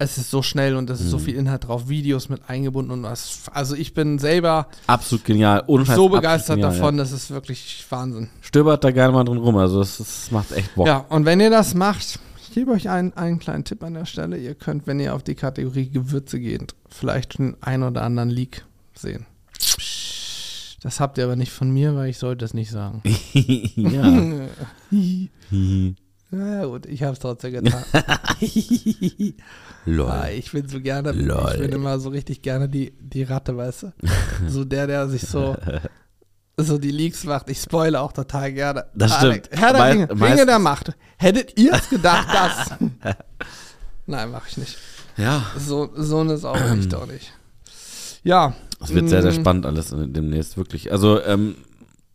[SPEAKER 1] es ist so schnell und es ist so
[SPEAKER 2] Mhm.
[SPEAKER 1] viel Inhalt drauf, Videos mit eingebunden und was. Also ich bin selber
[SPEAKER 2] Absolut genial. Scheiß,
[SPEAKER 1] so begeistert
[SPEAKER 2] genial,
[SPEAKER 1] davon,
[SPEAKER 2] Ja.
[SPEAKER 1] das ist wirklich Wahnsinn.
[SPEAKER 2] Stöbert da gerne mal drin rum, also das, das macht echt Bock.
[SPEAKER 1] Ja, und wenn ihr das macht, ich gebe euch einen, einen kleinen Tipp an der Stelle. Ihr könnt, wenn ihr auf die Kategorie Gewürze geht, vielleicht schon einen oder anderen Leak sehen. Das habt ihr aber nicht von mir, weil ich sollte es nicht sagen.
[SPEAKER 2] ja.
[SPEAKER 1] naja, gut, ich habe es trotzdem getan.
[SPEAKER 2] Lol.
[SPEAKER 1] Ah, ich bin so gerne,
[SPEAKER 2] Lol.
[SPEAKER 1] ich bin immer so richtig gerne die, die Ratte, weißt du? So der, der sich so, so die Leaks macht. Ich spoile auch total gerne.
[SPEAKER 2] Das
[SPEAKER 1] Alex,
[SPEAKER 2] stimmt.
[SPEAKER 1] Herr der
[SPEAKER 2] Mei-
[SPEAKER 1] Ringe, Ringe der Macht. Hättet ihr es gedacht, dass? Nein, mache ich nicht.
[SPEAKER 2] Ja.
[SPEAKER 1] So, so eine Sau ich doch nicht. Ja.
[SPEAKER 2] Es wird sehr, sehr
[SPEAKER 1] mm,
[SPEAKER 2] spannend alles demnächst, wirklich. Also, ähm,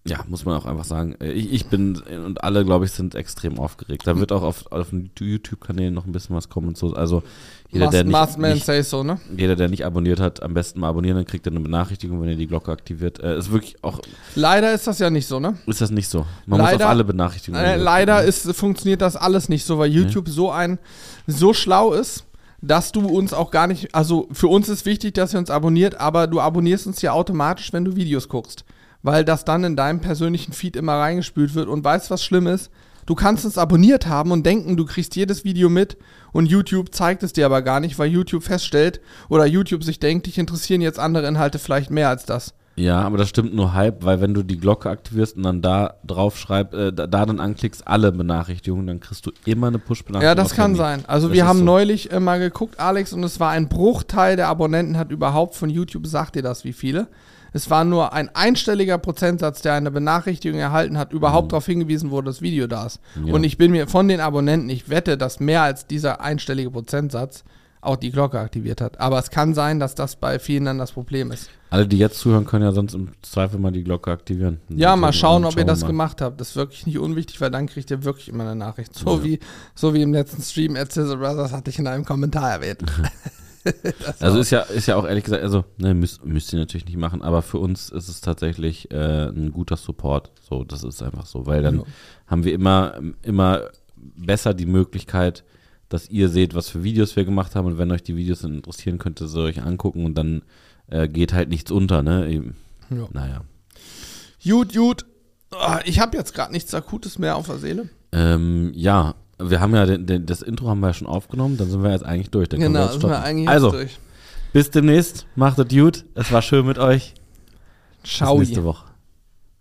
[SPEAKER 2] ja, muss man auch einfach sagen. Äh, ich, ich bin und alle, glaube ich, sind extrem aufgeregt. Da wird auch auf, auf den YouTube-Kanälen noch ein bisschen was kommen und so. Also jeder, der nicht, nicht
[SPEAKER 1] so, ne?
[SPEAKER 2] jeder, der nicht abonniert hat, am besten mal abonnieren, dann kriegt er eine Benachrichtigung, wenn ihr die Glocke aktiviert. Äh, ist wirklich auch.
[SPEAKER 1] Leider ist das ja nicht so, ne?
[SPEAKER 2] Ist das nicht so? Man
[SPEAKER 1] leider,
[SPEAKER 2] muss auf alle Benachrichtigungen.
[SPEAKER 1] Äh, leider ist, funktioniert das alles nicht so, weil YouTube nee. so ein so schlau ist dass du uns auch gar nicht, also für uns ist wichtig, dass ihr uns abonniert, aber du abonnierst uns ja automatisch, wenn du Videos guckst weil das dann in deinem persönlichen Feed immer reingespült wird. Und weißt, was schlimm ist? Du kannst es abonniert haben und denken, du kriegst jedes Video mit und YouTube zeigt es dir aber gar nicht, weil YouTube feststellt oder YouTube sich denkt, dich interessieren jetzt andere Inhalte vielleicht mehr als das.
[SPEAKER 2] Ja, aber das stimmt nur halb, weil wenn du die Glocke aktivierst und dann da drauf schreibst, äh, da, da, dann anklickst alle Benachrichtigungen, dann kriegst du immer eine Push-Benachrichtigung.
[SPEAKER 1] Ja, das kann sein. Also das wir haben so. neulich äh, mal geguckt, Alex, und es war ein Bruchteil der Abonnenten hat überhaupt von YouTube, sagt dir das, wie viele? Es war nur ein einstelliger Prozentsatz, der eine Benachrichtigung erhalten hat, überhaupt mhm. darauf hingewiesen wurde, das Video da ist. Ja. Und ich bin mir von den Abonnenten, ich wette, dass mehr als dieser einstellige Prozentsatz auch die Glocke aktiviert hat. Aber es kann sein, dass das bei vielen dann das Problem ist.
[SPEAKER 2] Alle, die jetzt zuhören, können ja sonst im Zweifel mal die Glocke aktivieren.
[SPEAKER 1] Ja, mal schauen, ob ihr das mal. gemacht habt. Das ist wirklich nicht unwichtig, weil dann kriegt ihr wirklich immer eine Nachricht. So, ja. wie, so wie im letzten Stream at Sizzle Brothers hatte ich in einem Kommentar erwähnt.
[SPEAKER 2] also ist ja, ist ja auch ehrlich gesagt, also ne, müsst, müsst ihr natürlich nicht machen, aber für uns ist es tatsächlich äh, ein guter Support. So, das ist einfach so, weil dann ja. haben wir immer, immer besser die Möglichkeit, dass ihr seht, was für Videos wir gemacht haben und wenn euch die Videos interessieren, könnt ihr sie euch angucken und dann äh, geht halt nichts unter, ne? Ja. Naja.
[SPEAKER 1] Gut, gut. Ah, ich habe jetzt gerade nichts Akutes mehr auf der Seele.
[SPEAKER 2] Ähm, ja, wir haben ja den, den, das Intro haben wir ja schon aufgenommen, dann sind wir jetzt eigentlich durch. Dann
[SPEAKER 1] genau, sind wir eigentlich
[SPEAKER 2] also,
[SPEAKER 1] durch.
[SPEAKER 2] Bis demnächst, macht es gut. Es war schön mit euch.
[SPEAKER 1] Ciao.
[SPEAKER 2] Bis nächste Woche.